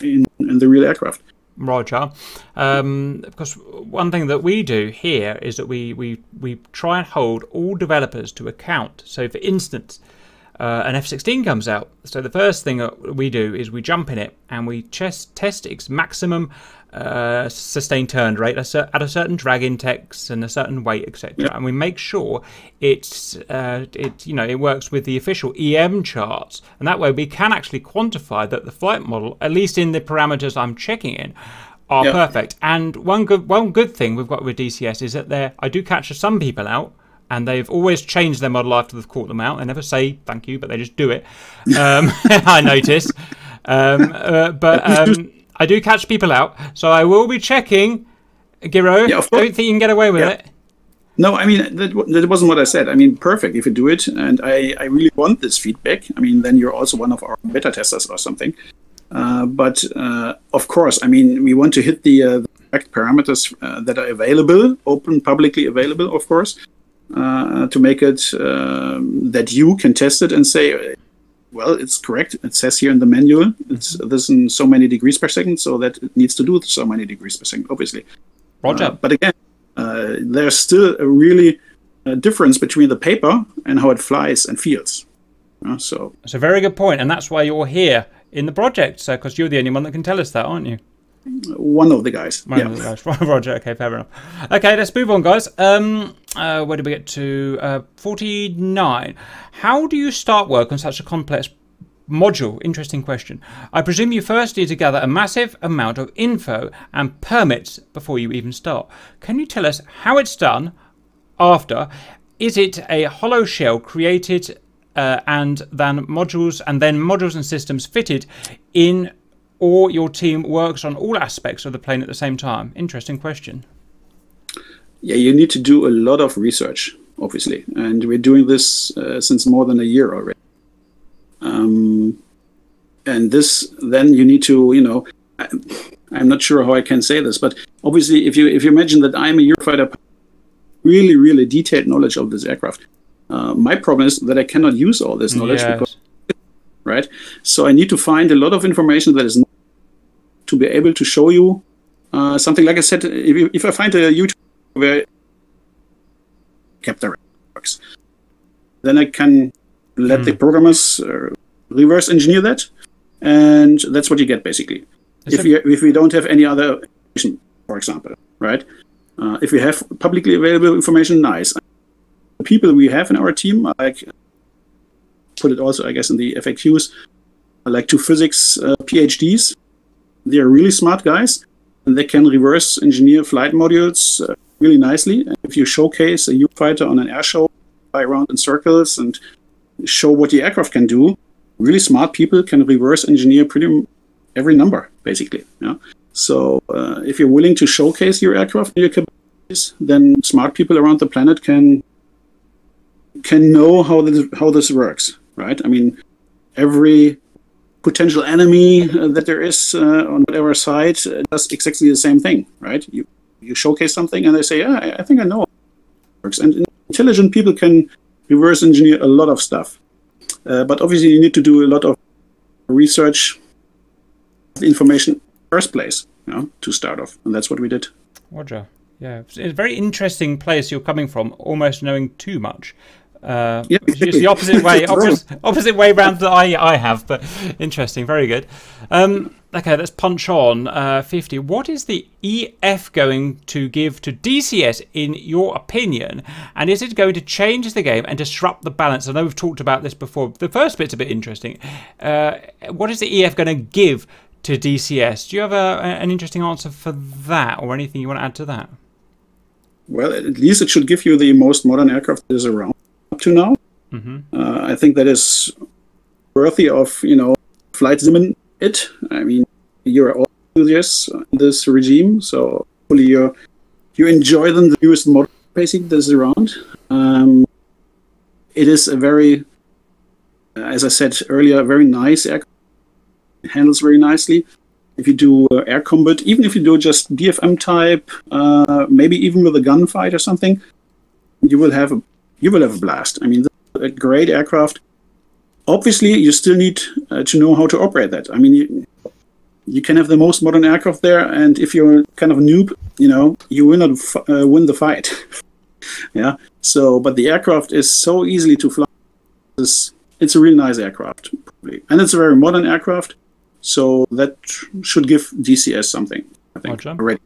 Speaker 2: in in the real aircraft.
Speaker 1: Roger. Um, because one thing that we do here is that we, we, we try and hold all developers to account. So, for instance, uh, an F-16 comes out. So the first thing we do is we jump in it and we test, test its maximum uh, sustained turn rate at a certain drag index and a certain weight, etc. Yep. And we make sure it's uh, it you know it works with the official EM charts, and that way we can actually quantify that the flight model, at least in the parameters I'm checking in, are yep. perfect. And one good one good thing we've got with DCS is that there I do catch some people out and they've always changed their model after they've caught them out. They never say thank you, but they just do it. Um, I notice. Um, uh, but um, I do catch people out, so I will be checking. Giro, yeah, don't think you can get away with yeah. it.
Speaker 2: No, I mean that, that wasn't what I said. I mean, perfect if you do it, and I, I really want this feedback. I mean, then you're also one of our beta testers or something. Uh, but uh, of course, I mean, we want to hit the, uh, the correct parameters uh, that are available, open, publicly available, of course, uh, to make it um, that you can test it and say, well, it's correct. It says here in the manual, it's this in so many degrees per second, so that it needs to do so many degrees per second, obviously.
Speaker 1: Roger. Uh,
Speaker 2: but again, uh, there's still a really uh, difference between the paper and how it flies and feels. Uh, so
Speaker 1: it's a very good point, and that's why you're here in the project, so because you're the only one that can tell us that, aren't you?
Speaker 2: One of the guys.
Speaker 1: One
Speaker 2: yeah.
Speaker 1: of the guys. Roger. Okay, fair enough. Okay, let's move on, guys. Um, uh, where did we get to? Uh, 49. How do you start work on such a complex module? Interesting question. I presume you first need to gather a massive amount of info and permits before you even start. Can you tell us how it's done after? Is it a hollow shell created uh, and then modules and then modules and systems fitted in or your team works on all aspects of the plane at the same time? Interesting question.
Speaker 2: Yeah, you need to do a lot of research, obviously, and we're doing this uh, since more than a year already. Um, and this, then you need to, you know, I, am not sure how I can say this, but obviously, if you if you imagine that I'm a Eurofighter, really, really detailed knowledge of this aircraft, uh, my problem is that I cannot use all this knowledge yes. because, right? So I need to find a lot of information that is to be able to show you uh, something like I said. If, if I find a YouTube where Captor works, then I can let mm. the programmers uh, reverse engineer that, and that's what you get basically. If we if we don't have any other, information, for example, right? Uh, if we have publicly available information, nice. The people we have in our team, like put it also, I guess, in the FAQs, like two physics uh, PhDs they are really smart guys, and they can reverse engineer flight modules uh, really nicely. And if you showcase a Eurofighter on an air show, fly around in circles, and show what the aircraft can do, really smart people can reverse engineer pretty every number, basically. Yeah? So uh, if you're willing to showcase your aircraft and your capabilities, then smart people around the planet can can know how this how this works, right? I mean, every potential enemy uh, that there is uh, on whatever side uh, does exactly the same thing, right? You you showcase something and they say, yeah, I, I think I know works. And intelligent people can reverse engineer a lot of stuff, uh, but obviously you need to do a lot of research, information first place, you know, to start off, and that's what we did.
Speaker 1: Roger. Yeah, it's a very interesting place you're coming from, almost knowing too much. Uh, which is the opposite way, opposite, opposite way round that I, I have, but interesting, very good. Um, okay, let's punch on. Uh, 50. What is the EF going to give to DCS, in your opinion? And is it going to change the game and disrupt the balance? I know we've talked about this before. The first bit's a bit interesting. Uh, what is the EF going to give to DCS? Do you have a, an interesting answer for that, or anything you want to add to that?
Speaker 2: Well, at least it should give you the most modern aircraft that is around up to now.
Speaker 1: Mm-hmm.
Speaker 2: Uh, I think that is worthy of you know flight simming it. I mean, you're all enthusiasts in this regime, so hopefully you you enjoy them the newest model basically that is around. Um, it is a very, as I said earlier, very nice. It handles very nicely. If you do uh, air combat, even if you do just DFM type, uh, maybe even with a gunfight or something, you will have a you will have a blast. I mean, a great aircraft. Obviously, you still need uh, to know how to operate that. I mean, you, you can have the most modern aircraft there, and if you're kind of a noob, you know, you will not f- uh, win the fight. yeah. So, but the aircraft is so easily to fly. It's, it's a really nice aircraft, probably. and it's a very modern aircraft. So that should give DCS something, I think, already.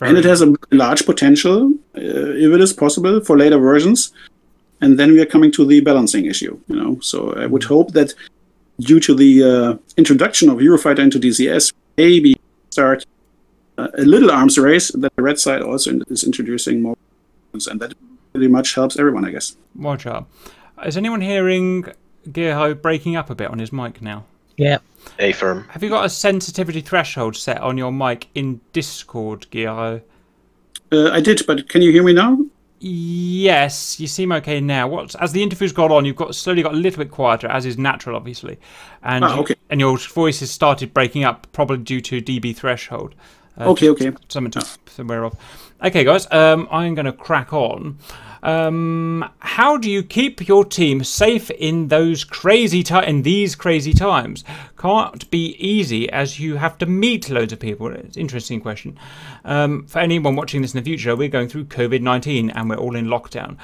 Speaker 2: And it has a large potential, if it is possible, for later versions. And then we are coming to the balancing issue, you know. So I would hope that due to the uh, introduction of Eurofighter into DCS, maybe start uh, a little arms race that the red side also is introducing more, weapons, and that pretty much helps everyone, I guess.
Speaker 1: Roger. Is anyone hearing Gerhard breaking up a bit on his mic now?
Speaker 3: Yeah.
Speaker 4: A firm.
Speaker 1: Have you got a sensitivity threshold set on your mic in Discord, Gerhard?
Speaker 2: Uh, I did, but can you hear me now?
Speaker 1: Yes, you seem okay now. What as the interview's gone on, you've got slowly got a little bit quieter, as is natural, obviously, and
Speaker 2: Ah, okay.
Speaker 1: and your voice has started breaking up, probably due to DB threshold. Uh,
Speaker 2: Okay, okay.
Speaker 1: something to be aware of. Okay, guys, um, I'm going to crack on. Um, how do you keep your team safe in those crazy in these crazy times? Can't be easy as you have to meet loads of people. It's an interesting question. Um, for anyone watching this in the future, we're going through COVID nineteen and we're all in lockdown.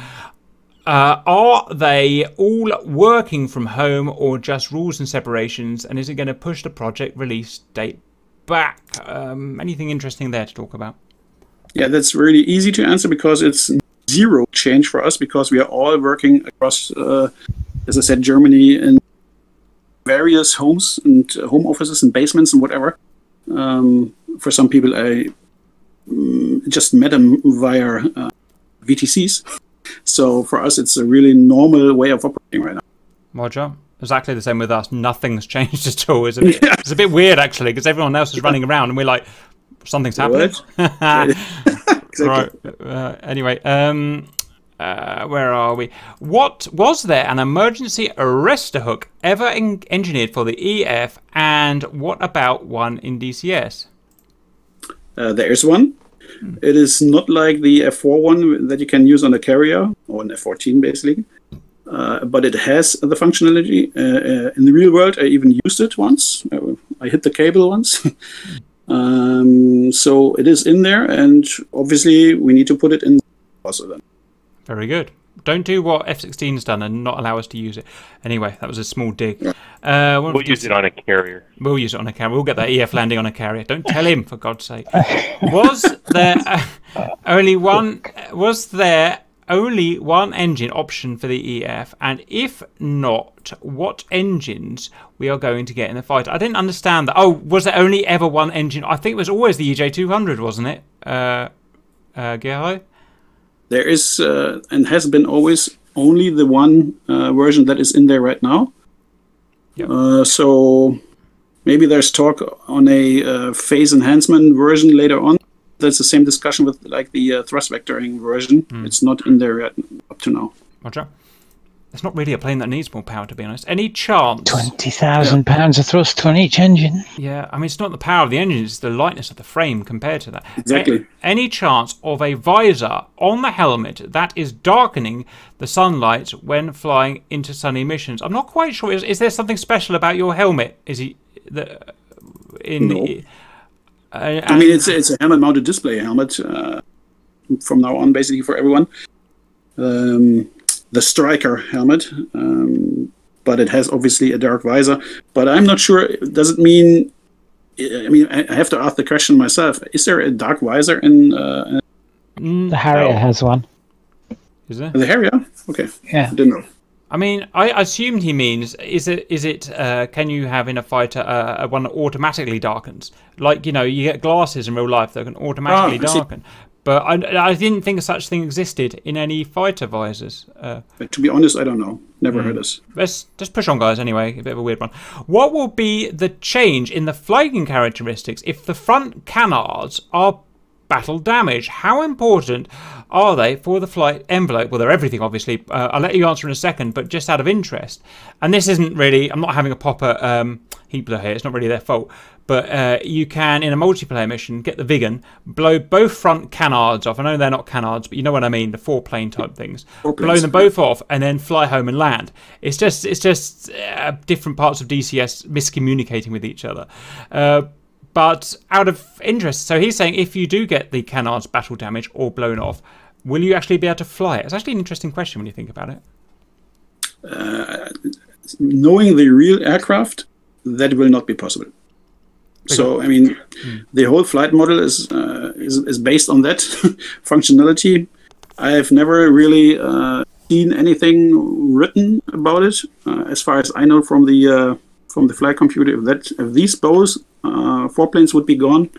Speaker 1: Uh, are they all working from home or just rules and separations? And is it going to push the project release date back? Um, anything interesting there to talk about?
Speaker 2: Yeah, that's really easy to answer because it's zero change for us because we are all working across, uh, as I said, Germany in various homes and home offices and basements and whatever. Um, for some people, I mm, just met them via uh, VTCs. So for us, it's a really normal way of operating right now.
Speaker 1: Roger. Exactly the same with us. Nothing's changed at all. It's a bit, it's a bit weird actually because everyone else is running around and we're like, something's happening. Right. Uh, anyway, um, uh, where are we? What was there an emergency arrestor hook ever en- engineered for the EF, and what about one in DCS?
Speaker 2: Uh, there is one. It is not like the F4 one that you can use on a carrier or an F14 basically, uh, but it has the functionality. Uh, uh, in the real world, I even used it once. Uh, I hit the cable once. um, so it is in there, and obviously we need to put it in also then.
Speaker 1: Very good. Don't do what F16's done and not allow us to use it. Anyway, that was a small dig. Uh,
Speaker 5: We'll use it on a carrier.
Speaker 1: We'll use it on a carrier. We'll get that EF landing on a carrier. Don't tell him, for God's sake. Was there uh, only one? Was there only one engine option for the EF? And if not, what engines we are going to get in the fight? I didn't understand that. Oh, was there only ever one engine? I think it was always the EJ200, wasn't it? Uh, uh?
Speaker 2: There is uh, and has been always only the one uh, version that is in there right now.
Speaker 1: Yep.
Speaker 2: Uh, so maybe there's talk on a uh, phase enhancement version later on. That's the same discussion with like the uh, thrust vectoring version. It's not in there yet up to now.
Speaker 1: Roger. It's not really a plane that needs more power, to be honest. Any chance?
Speaker 3: Twenty thousand pounds of thrust on each engine.
Speaker 1: Yeah, I mean, it's not the power of the engine, it's the lightness of the frame compared to that.
Speaker 2: Exactly.
Speaker 1: A- any chance of a visor on the helmet that is darkening the sunlight when flying into sunny missions? I'm not quite sure. Is, is there something special about your helmet? Is he the in
Speaker 2: No.
Speaker 1: the, Uh,
Speaker 2: I mean, it's it's a helmet-mounted display helmet uh, from now on, basically for everyone. Um, the Striker helmet, um, but it has obviously a dark visor. But I'm not sure. Does it mean? I mean, I have to ask the question myself. Is there a dark visor in uh,
Speaker 1: Mm,
Speaker 3: The Harrier
Speaker 1: no.
Speaker 3: has one.
Speaker 1: Is there?
Speaker 2: the Harrier? Okay,
Speaker 3: Yeah.
Speaker 2: I didn't know.
Speaker 1: I mean, I assumed he means is it is it uh, can you have in a fighter uh, one that automatically darkens? Like you know, you get glasses in real life that can automatically
Speaker 2: see.
Speaker 1: darken. But I, I didn't think such thing existed in any fighter visors. Uh,
Speaker 2: to be honest, I don't know. Never
Speaker 1: Hmm.
Speaker 2: heard this.
Speaker 1: let's just push on, guys. Anyway, a bit of a weird one. What will be the change in the flying characteristics if the front canards are battle damage? How important are they for the flight envelope? Well, they're everything, obviously. Uh, I'll let you answer in a second, but just out of interest, and this isn't really. I'm not having a pop at um, Heatblur here. It's not really their fault. But uh, you can, in a multiplayer mission, get the Viggen, blow both front canards off. I know they're not canards, but you know what I mean, the foreplane type things.
Speaker 2: Four
Speaker 1: Blow
Speaker 2: planes.
Speaker 1: them both off and then fly home and land. It's just it's just uh, different parts of DCS miscommunicating with each other. Uh, but out of interest, so he's saying if you do get the canards battle damage or blown off, will you actually be able to fly it? It's actually an interesting question when you think about it.
Speaker 2: knowing the real aircraft, that will not be possible. So, I mean, the whole flight model is uh, is, is based on that functionality. I have never really uh, seen anything written about it, uh, as far as I know from the uh, from the flight computer. If that if these both uh, foreplanes would be gone,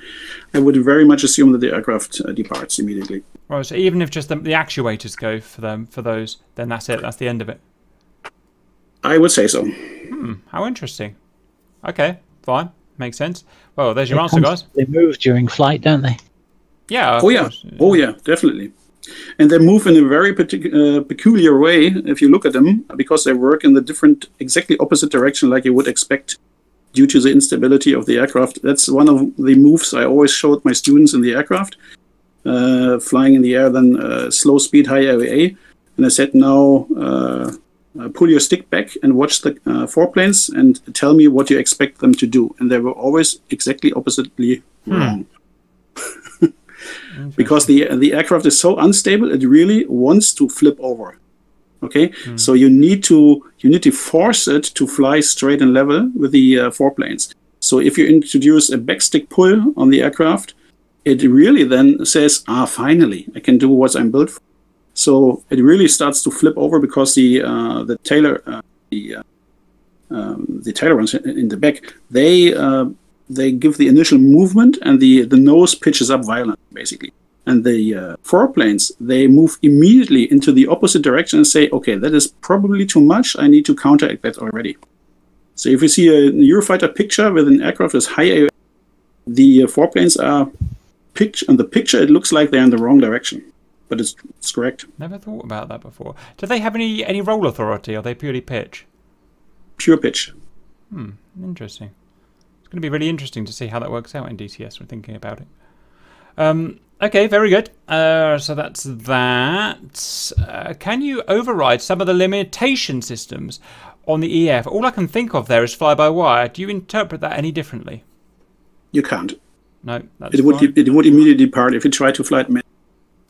Speaker 2: I would very much assume that the aircraft uh, departs immediately.
Speaker 1: Right, so even if just the, the actuators go for them for those, then that's it. That's the end of it.
Speaker 2: I would say so.
Speaker 1: How interesting. Okay, fine, makes sense. Well, there's your
Speaker 3: They
Speaker 1: answer, guys.
Speaker 3: They move during flight, don't they?
Speaker 1: Yeah.
Speaker 2: Oh yeah,
Speaker 1: course.
Speaker 2: oh yeah, definitely. And they move in a very uh, peculiar way if you look at them, because they work in the different, exactly opposite direction, like you would expect, due to the instability of the aircraft. That's one of the moves I always showed my students in the aircraft, uh, flying in the air, then uh, slow speed, high AOA, and I said now. Uh, uh, pull your stick back and watch the uh, foreplanes and tell me what you expect them to do. And they were always exactly oppositely wrong because the the aircraft is so unstable it really wants to flip over. Okay? So you need to you need to force it to fly straight and level with the uh, foreplanes. So if you introduce a backstick pull on the aircraft it really then says ah finally i can do what i'm built for. So it really starts to flip over because the uh, the tailor uh, the uh, um, the tailor ones in in the back they uh, they give the initial movement and the the nose pitches up violently basically and the uh, foreplanes they move immediately into the opposite direction and say okay that is probably too much i need to counteract that already so if you see a eurofighter picture with an aircraft with high the uh, foreplanes are pitch on the picture it looks like they're in the wrong direction but it's, it's correct
Speaker 1: Never thought about that before. Do they have any any roll authority? Or are they purely pitch?
Speaker 2: pure pitch hmm
Speaker 1: Interesting. It's going to be really interesting to see how that works out in DCS. We're thinking about it. Um, okay, very good. Uh, so that's that. Uh, can you override some of the limitation systems on the EF? All I can think of there is fly by wire. Do you interpret that any differently?
Speaker 2: you can't
Speaker 1: No, that's
Speaker 2: it would it would immediately depart if you try to fly it man-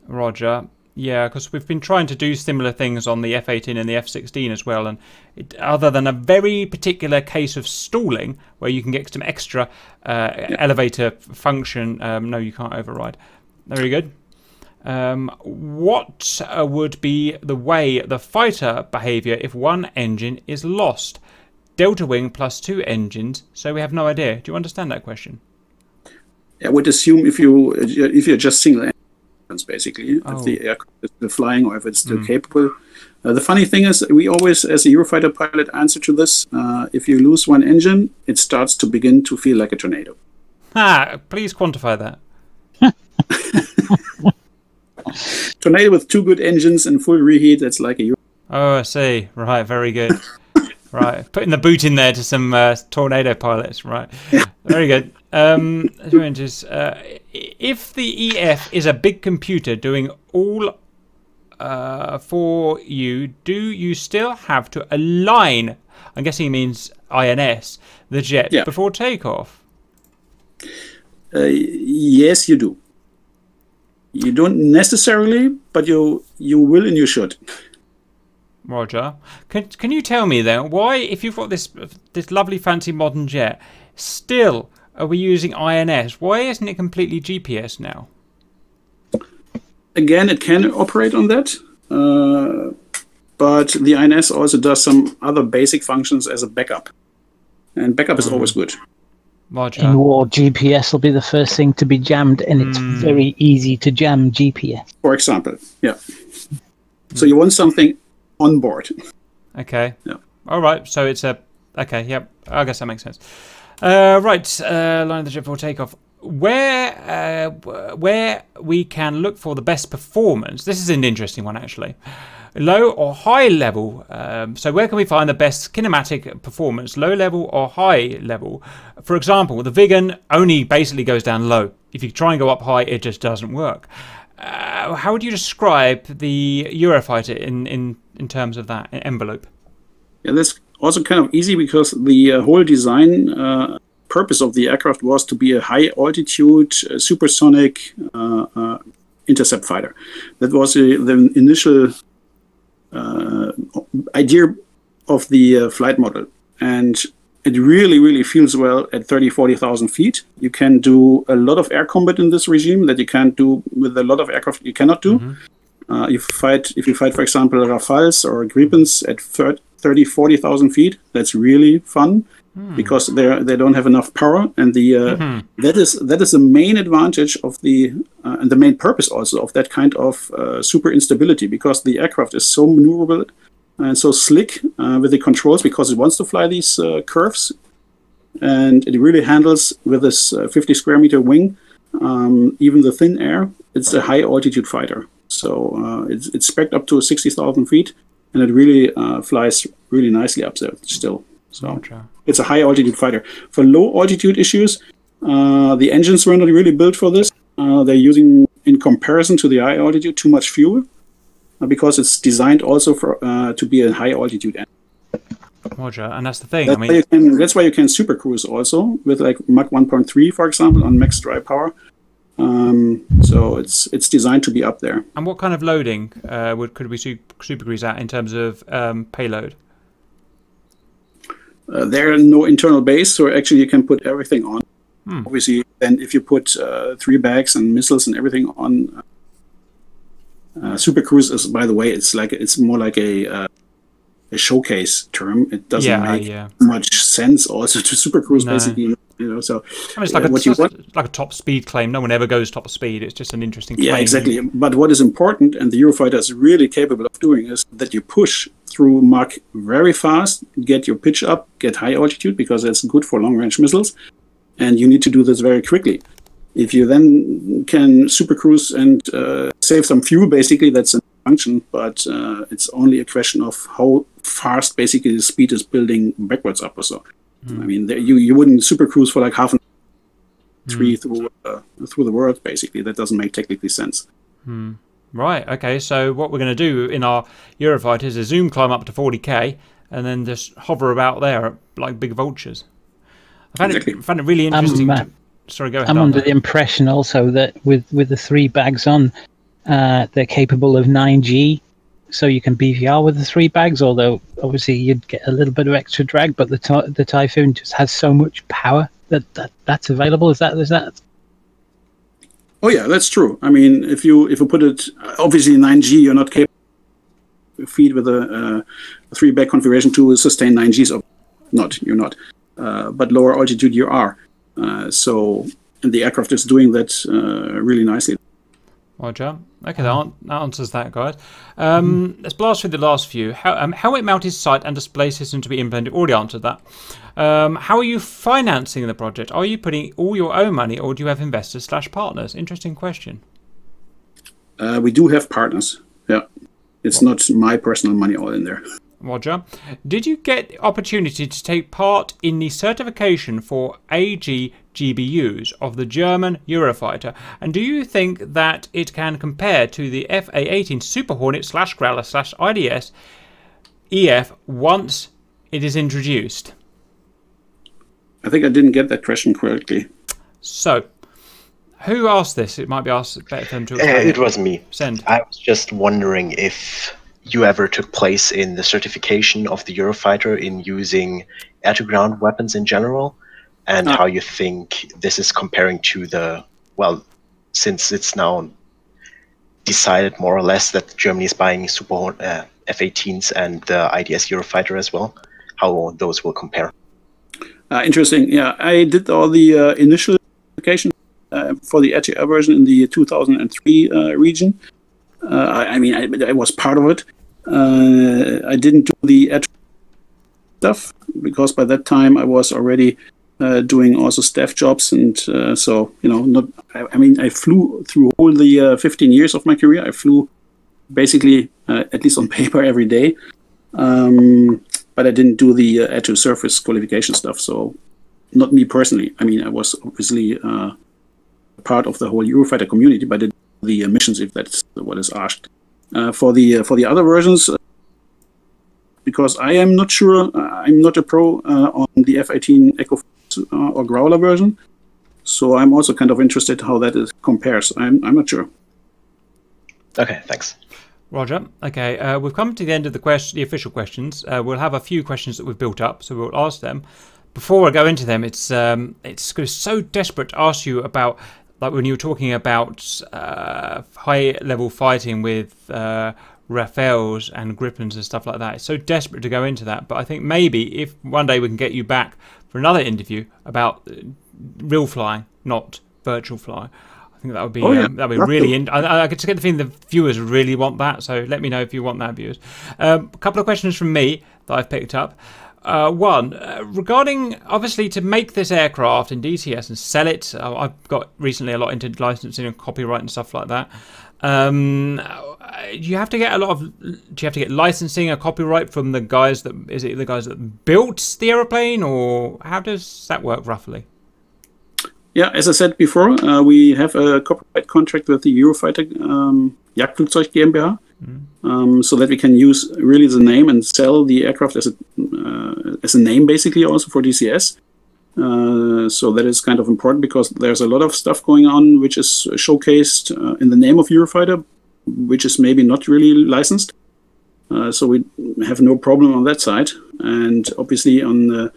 Speaker 1: Roger. Yeah, because we've been trying to do similar things on the F-18 and the F-16 as well, and it, other than a very particular case of stalling where you can get some extra uh, elevator function, um, no, you can't override. Very good. Um, what uh, would be the way the fighter behaviour if one engine is lost? Delta wing plus two engines, so we have no idea. Do you understand that question?
Speaker 2: I would assume if you if you're just single engines, basically,
Speaker 1: Oh.
Speaker 2: if the aircraft is still flying or if it's still capable. Uh, the funny thing is, we always, as a Eurofighter pilot, answer to this: uh, if you lose one engine, it starts to begin to feel like a tornado.
Speaker 1: Ah, please quantify that.
Speaker 2: Tornado with two good engines and full reheat, that's like a Euro-
Speaker 1: Oh, I see. Right, very good. Right, putting the boot in there to some uh, tornado pilots. Right, very good. Um, uh, if the EF is a big computer doing all uh, for you, do you still have to align? I'm guessing he means INS the jet
Speaker 2: Yeah.
Speaker 1: before takeoff.
Speaker 2: Uh, yes, you do. You don't necessarily, but you you will and you should.
Speaker 1: Roger. Can can you tell me then why, if you've got this this lovely fancy modern jet, still are we using INS? Why isn't it completely GPS now?
Speaker 2: Again, it can operate on that, uh, but the INS also does some other basic functions as a backup, and backup is mm-hmm. always good.
Speaker 1: Roger.
Speaker 3: In war, GPS will be the first thing to be jammed, and it's mm. very easy to jam GPS.
Speaker 2: For example, yeah. So mm. you want something on board.
Speaker 1: Okay.
Speaker 2: Yeah.
Speaker 1: All right. So it's a okay. Yep. I guess that makes sense. Uh, right. Uh, line of the ship for takeoff. Where uh, where we can look for the best performance. This is an interesting one actually. Low or high level. Um, so where can we find the best kinematic performance? Low level or high level? For example, the Viggen only basically goes down low. If you try and go up high, it just doesn't work. Uh, how would you describe the Eurofighter in, in, in terms of that envelope?
Speaker 2: Yeah, that's also kind of easy because the uh, whole design uh, purpose of the aircraft was to be a high altitude uh, supersonic uh, uh, intercept fighter. That was the initial idea of the flight model, and it really, really feels well at 30, 40,000 feet. You can do a lot of air combat in this regime that you can't do with a lot of aircraft. You cannot do. Uh, if you fight, if you fight, for example, Rafales or Gripens at 30, 40,000 feet, that's really fun because they they don't have enough power, and the uh, that is that is the main advantage of the uh, and the main purpose also of that kind of uh, super instability because the aircraft is so maneuverable and so slick uh, with the controls because it wants to fly these uh, curves, and it really handles with this uh, 50 square meter wing, um, even the thin air. It's a high altitude fighter, so uh, it's it's spec up to 60,000 feet, and it really uh, flies really nicely up there still. So it's a high altitude fighter. For low altitude issues, uh, the engines were not really built for this. Uh, they're using, in comparison to the high altitude, too much fuel because it's designed also for uh, to be a high altitude engine.
Speaker 1: Roger. And that's the thing.
Speaker 2: That's,
Speaker 1: I
Speaker 2: why
Speaker 1: mean,
Speaker 2: you can, that's why you can super cruise also with like Mach 1.3, for example, on max dry power. Um, so it's it's designed to be up there.
Speaker 1: and what kind of loading uh, would could we su- super cruise at in terms of um, payload?
Speaker 2: Uh, there are no internal base, so actually you can put everything on. Hmm. Obviously, then if you put uh, three bags and missiles and everything on, uh, Super Cruise is, by the way, it's like it's more like a uh, a showcase term. It doesn't
Speaker 1: Yeah,
Speaker 2: make
Speaker 1: yeah.
Speaker 2: much sense also to Super Cruise,
Speaker 1: No.
Speaker 2: basically. You know, so
Speaker 1: I mean, it's like,
Speaker 2: uh,
Speaker 1: a,
Speaker 2: what you
Speaker 1: it's
Speaker 2: want.
Speaker 1: like a top speed claim. No one ever goes top speed. It's just an interesting claim.
Speaker 2: Yeah, exactly. But what is important, and the Eurofighter is really capable of doing, is that you push through Mach very fast, get your pitch up, get high altitude, because that's good for long range missiles. And you need to do this very quickly. If you then can super cruise and uh, save some fuel, basically, that's a function, but uh, it's only a question of how fast, basically, the speed is building backwards up or so. I mean, there, you, you wouldn't super cruise for like half an three through uh, through the world, basically. That doesn't make technically sense.
Speaker 1: Right. Okay. So what we're going to do in our Eurofighter is a zoom climb up to 40k and then just hover about there like big vultures. I found,
Speaker 2: Exactly.
Speaker 1: it, found it really
Speaker 3: Um,
Speaker 1: interesting. to- sorry, go ahead.
Speaker 3: I'm under
Speaker 1: Arthur.
Speaker 3: the impression also that with with the three bags on, uh, they're capable of 9G, so you can BVR with the three bags. Although obviously you'd get a little bit of extra drag, but the ty- the Typhoon just has so much power that, that that's available. Is that is that?
Speaker 2: Oh yeah, that's true. I mean, if you if you put it obviously 9G, you're not capable of feed with a, uh, a three bag configuration to sustain 9G. So not you're not, uh, but lower altitude you are. Uh, so the aircraft is doing that uh, really nicely.
Speaker 1: Roger. Okay, that, answers that, guys. Um, Let's blast through the last few. How, um, how it mounted site and display system to be implemented. Already answered that. Um, how are you financing the project? Are you putting all your own money, or do you have investors slash partners? Interesting question.
Speaker 2: Uh, we do have partners. Yeah, it's not my personal money all in there.
Speaker 1: Roger. Did you get the opportunity to take part in the certification for AGGBUs of the German Eurofighter? And do you think that it can compare to the FA-18 Super Hornet slash Growler slash IDS EF once it is introduced?
Speaker 2: I think I didn't get that question correctly.
Speaker 1: So, Who asked this? It might be asked better for them to
Speaker 5: Uh, it was me.
Speaker 1: Send.
Speaker 5: I was just wondering if you ever took place in the certification of the Eurofighter in using air to ground weapons in general, and
Speaker 2: Ah.
Speaker 5: how you think this is comparing to the, well, since it's now decided more or less that Germany is buying Super uh, F 18s and the IDS Eurofighter as well, how those will compare.
Speaker 2: Uh, interesting. Yeah, I did all the uh, initial application uh, for the RTR version in the 2003 uh, region. Uh, I, I mean, I, I was part of it. Uh, I didn't do the RTR stuff because by that time I was already uh, doing also staff jobs, and uh, so you know, not. I, I mean, I flew through all the uh, 15 years of my career. I flew basically, uh, at least on paper, every day. Um, but I didn't do the uh, to surface qualification stuff. So, not me personally. I mean, I was obviously uh, part of the whole Eurofighter community, but the missions if that's what is asked. Uh, for the uh, for the other versions, uh, because I am not sure, uh, I'm not a pro uh, on the F-18 Echo uh, or Growler version. So I'm also kind of interested how that is compares. I'm I'm not sure.
Speaker 5: Okay, thanks.
Speaker 1: Roger. Okay, uh, we've come to the end of the question, the official questions. Uh, we'll have a few questions that we've built up, so we'll ask them. Before I go into them, it's um, it's so desperate to ask you about, like when you were talking about uh, high level fighting with uh, Rafales and Gripens and stuff like that. It's so desperate to go into that, but I think maybe if one day we can get you back for another interview about uh, real flying, not virtual flying. I think that would be
Speaker 2: Oh, yeah.
Speaker 1: um, that would be really. In- I, I could just get the feeling the viewers really want that. So let me know if you want that, viewers. Um, a couple of questions from me that I've picked up. Uh, one uh, regarding obviously to make this aircraft in DCS and sell it. Uh, I've got recently a lot into licensing and copyright and stuff like that. Um, uh, you have to get a lot of. Do you have to get licensing or copyright from the guys that is it the guys that built the aeroplane, or how does that work roughly?
Speaker 2: Yeah, as I said before, uh, we have a copyright contract with the Eurofighter um, Jagdflugzeug GmbH, um, so that we can use really the name and sell the aircraft as a uh, as a name, basically, also for DCS. Uh, so that is kind of important because there's a lot of stuff going on which is showcased uh, in the name of Eurofighter, which is maybe not really licensed. Uh, so we have no problem on that side. And obviously, on the,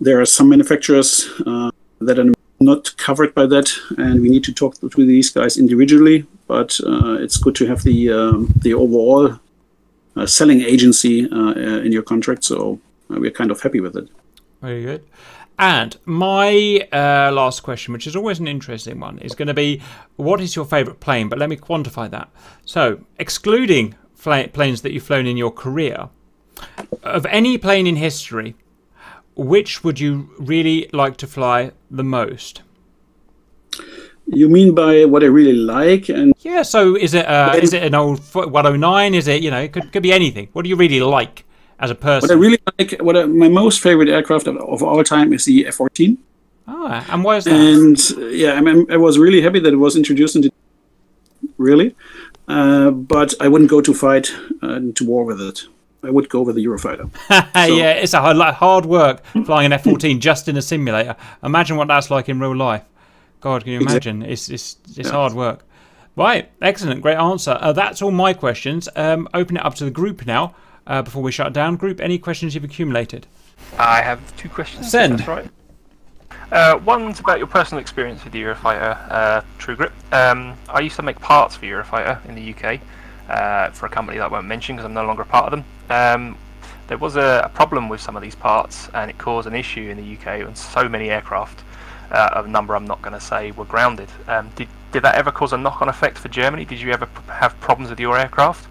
Speaker 2: there are some manufacturers uh, that are not covered by that, and we need to talk to these guys individually. But uh, it's good to have the um, the overall uh, selling agency uh, in your contract. So uh, we're kind of happy with it.
Speaker 1: Very good. And my uh, last question, which is always an interesting one, is going to be what is your favourite plane? But let me quantify that. So, excluding fla- planes that you've flown in your career, of any plane in history, which would you really like to fly the most?
Speaker 2: You mean by what I really like, and
Speaker 1: Yeah, so is it uh, is it an old 109? Is it you know it could could be anything? What do you really like as a person?
Speaker 2: what I really like, what I, my most favorite aircraft of, of all time is the F-14.
Speaker 1: Ah, and why is that?
Speaker 2: and yeah, I, mean, I was really happy that it was introduced into really, uh, but I wouldn't go to fight uh, to war with it. I would go with the Eurofighter.
Speaker 1: yeah, it's a hard, like, hard work flying an F fourteen just in a simulator. Imagine what that's like in real life. God, can you imagine? It's it's it's
Speaker 2: Yeah.
Speaker 1: hard work. Right, excellent, great answer. Uh, that's all my questions. Um, open it up to the group now uh, before we shut down. Group, any questions you've accumulated?
Speaker 4: I have two questions.
Speaker 1: Send.
Speaker 4: That's right. Uh, one's about your personal experience with the Eurofighter uh, True Grip. Um, I used to make parts for Eurofighter in the UK uh, for a company that I won't mention because I'm no longer a part of them. Um, there was a, a problem with some of these parts, and it caused an issue in the UK and so many aircraft, uh, a number I'm not going to say, were grounded. Um, did did that ever cause a knock-on effect for Germany? Did you ever have problems with your aircraft?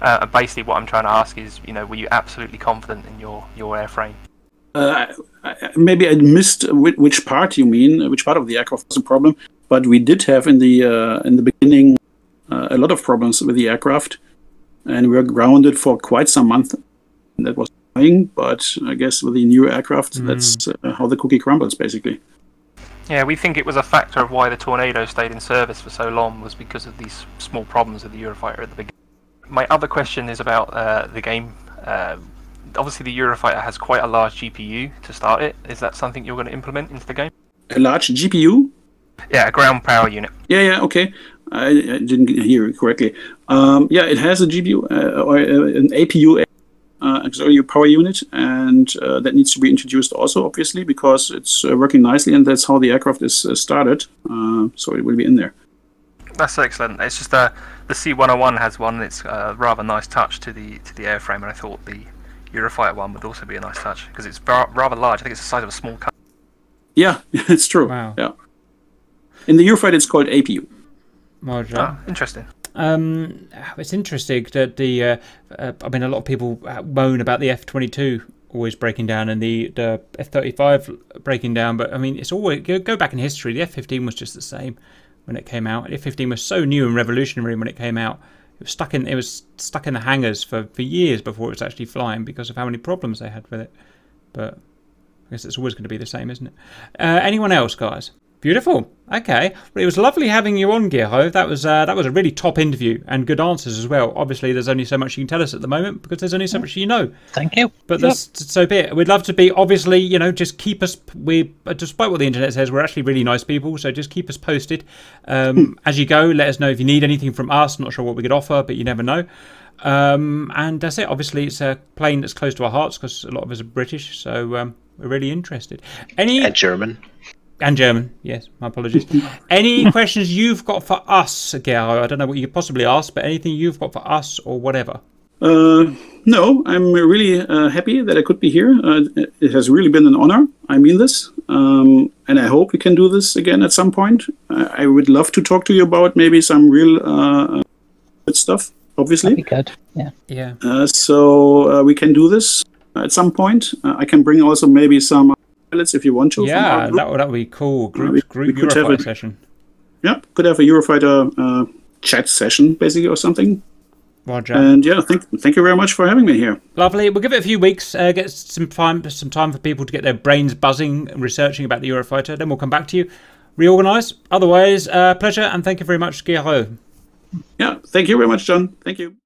Speaker 4: Uh, basically, what I'm trying to ask is, you know, were you absolutely confident in your your airframe?
Speaker 2: Uh, maybe I missed which, part you mean, which part of the aircraft was a problem. But we did have in the uh, in the beginning uh, a lot of problems with the aircraft, and we were grounded for quite some months. That was annoying, but I guess with the new aircraft, that's uh, how the cookie crumbles, basically.
Speaker 4: Yeah, we think it was a factor of why the Tornado stayed in service for so long was because of these small problems with the Eurofighter at the beginning. My other question is about uh, the game. Uh, obviously, the Eurofighter has quite a large GPU to start it. Is that something you're going to implement into the game?
Speaker 2: A large GPU.
Speaker 4: Yeah, a ground power unit.
Speaker 2: Yeah, yeah, okay. I, I didn't hear it correctly. Um, yeah, it has a GPU uh, or uh, an APU, uh, auxiliary power unit, and uh, that needs to be introduced also, obviously, because it's uh, working nicely, and that's how the aircraft is uh, started. Uh, so it will be in there.
Speaker 4: That's excellent. It's just uh, the C101 has one. It's a rather nice touch to the to the airframe, and I thought the Eurofighter one would also be a nice touch because it's rather large. I think it's the size of a small car.
Speaker 2: Yeah, it's true.
Speaker 1: Wow.
Speaker 2: Yeah. In the Eurofighter, it's called APU.
Speaker 1: Roger.
Speaker 4: Oh, interesting.
Speaker 1: Um, it's interesting that the. Uh, uh, I mean, a lot of people uh, moan about the F twenty two always breaking down and the the F thirty five breaking down, but I mean, it's always go, go back in history. The F fifteen was just the same when it came out. The F fifteen was so new and revolutionary when it came out. It was stuck in it was stuck in the hangars for, for years before it was actually flying because of how many problems they had with it. But I guess it's always going to be the same, isn't it? Uh, anyone else, guys? Beautiful. Okay. Well, it was lovely having you on, Gerhard. That was uh, that was a really top interview and good answers as well. Obviously, there's only so much you can tell us at the moment because there's only so much you know.
Speaker 3: Thank you.
Speaker 1: But that's so be it. We'd love to be obviously, you know, just keep us. We, despite what the internet says, we're actually really nice people. So just keep us posted um, as you go. Let us know if you need anything from us. Not sure what we could offer, but you never know. Um, and that's it. Obviously, it's a plane that's close to our hearts because a lot of us are British. So um, we're really interested. Any
Speaker 5: And German.
Speaker 1: And German. Yes, my apologies. Any questions you've got for us, Garo? I don't know what you could possibly ask, but anything you've got for us or whatever.
Speaker 2: Uh, no, I'm really uh, happy that I could be here. Uh, it has really been an honor. I mean this. Um, and I hope we can do this again at some point. I, I would love to talk to you about maybe some real uh, good stuff, obviously.
Speaker 3: That'd be good. Yeah.
Speaker 1: Yeah.
Speaker 2: Uh, so uh, we can do this at some point. Uh, I can bring also maybe some pilots if you want to.
Speaker 1: Yeah, that would that would be cool. Group
Speaker 2: we-
Speaker 1: group
Speaker 2: we could have
Speaker 1: Eurofighter
Speaker 2: a-
Speaker 1: session.
Speaker 2: Yeah, could have a Eurofighter uh, chat session basically or something.
Speaker 1: Roger.
Speaker 2: And yeah, thank thank you very much for having me here.
Speaker 1: Lovely. We'll give it a few weeks. Uh, get some time some time for people to get their brains buzzing researching about the Eurofighter. Then we'll come back to you, reorganise. Otherwise, uh, pleasure and thank you very much, Giro.
Speaker 2: Yeah, thank you very much, John. Thank you.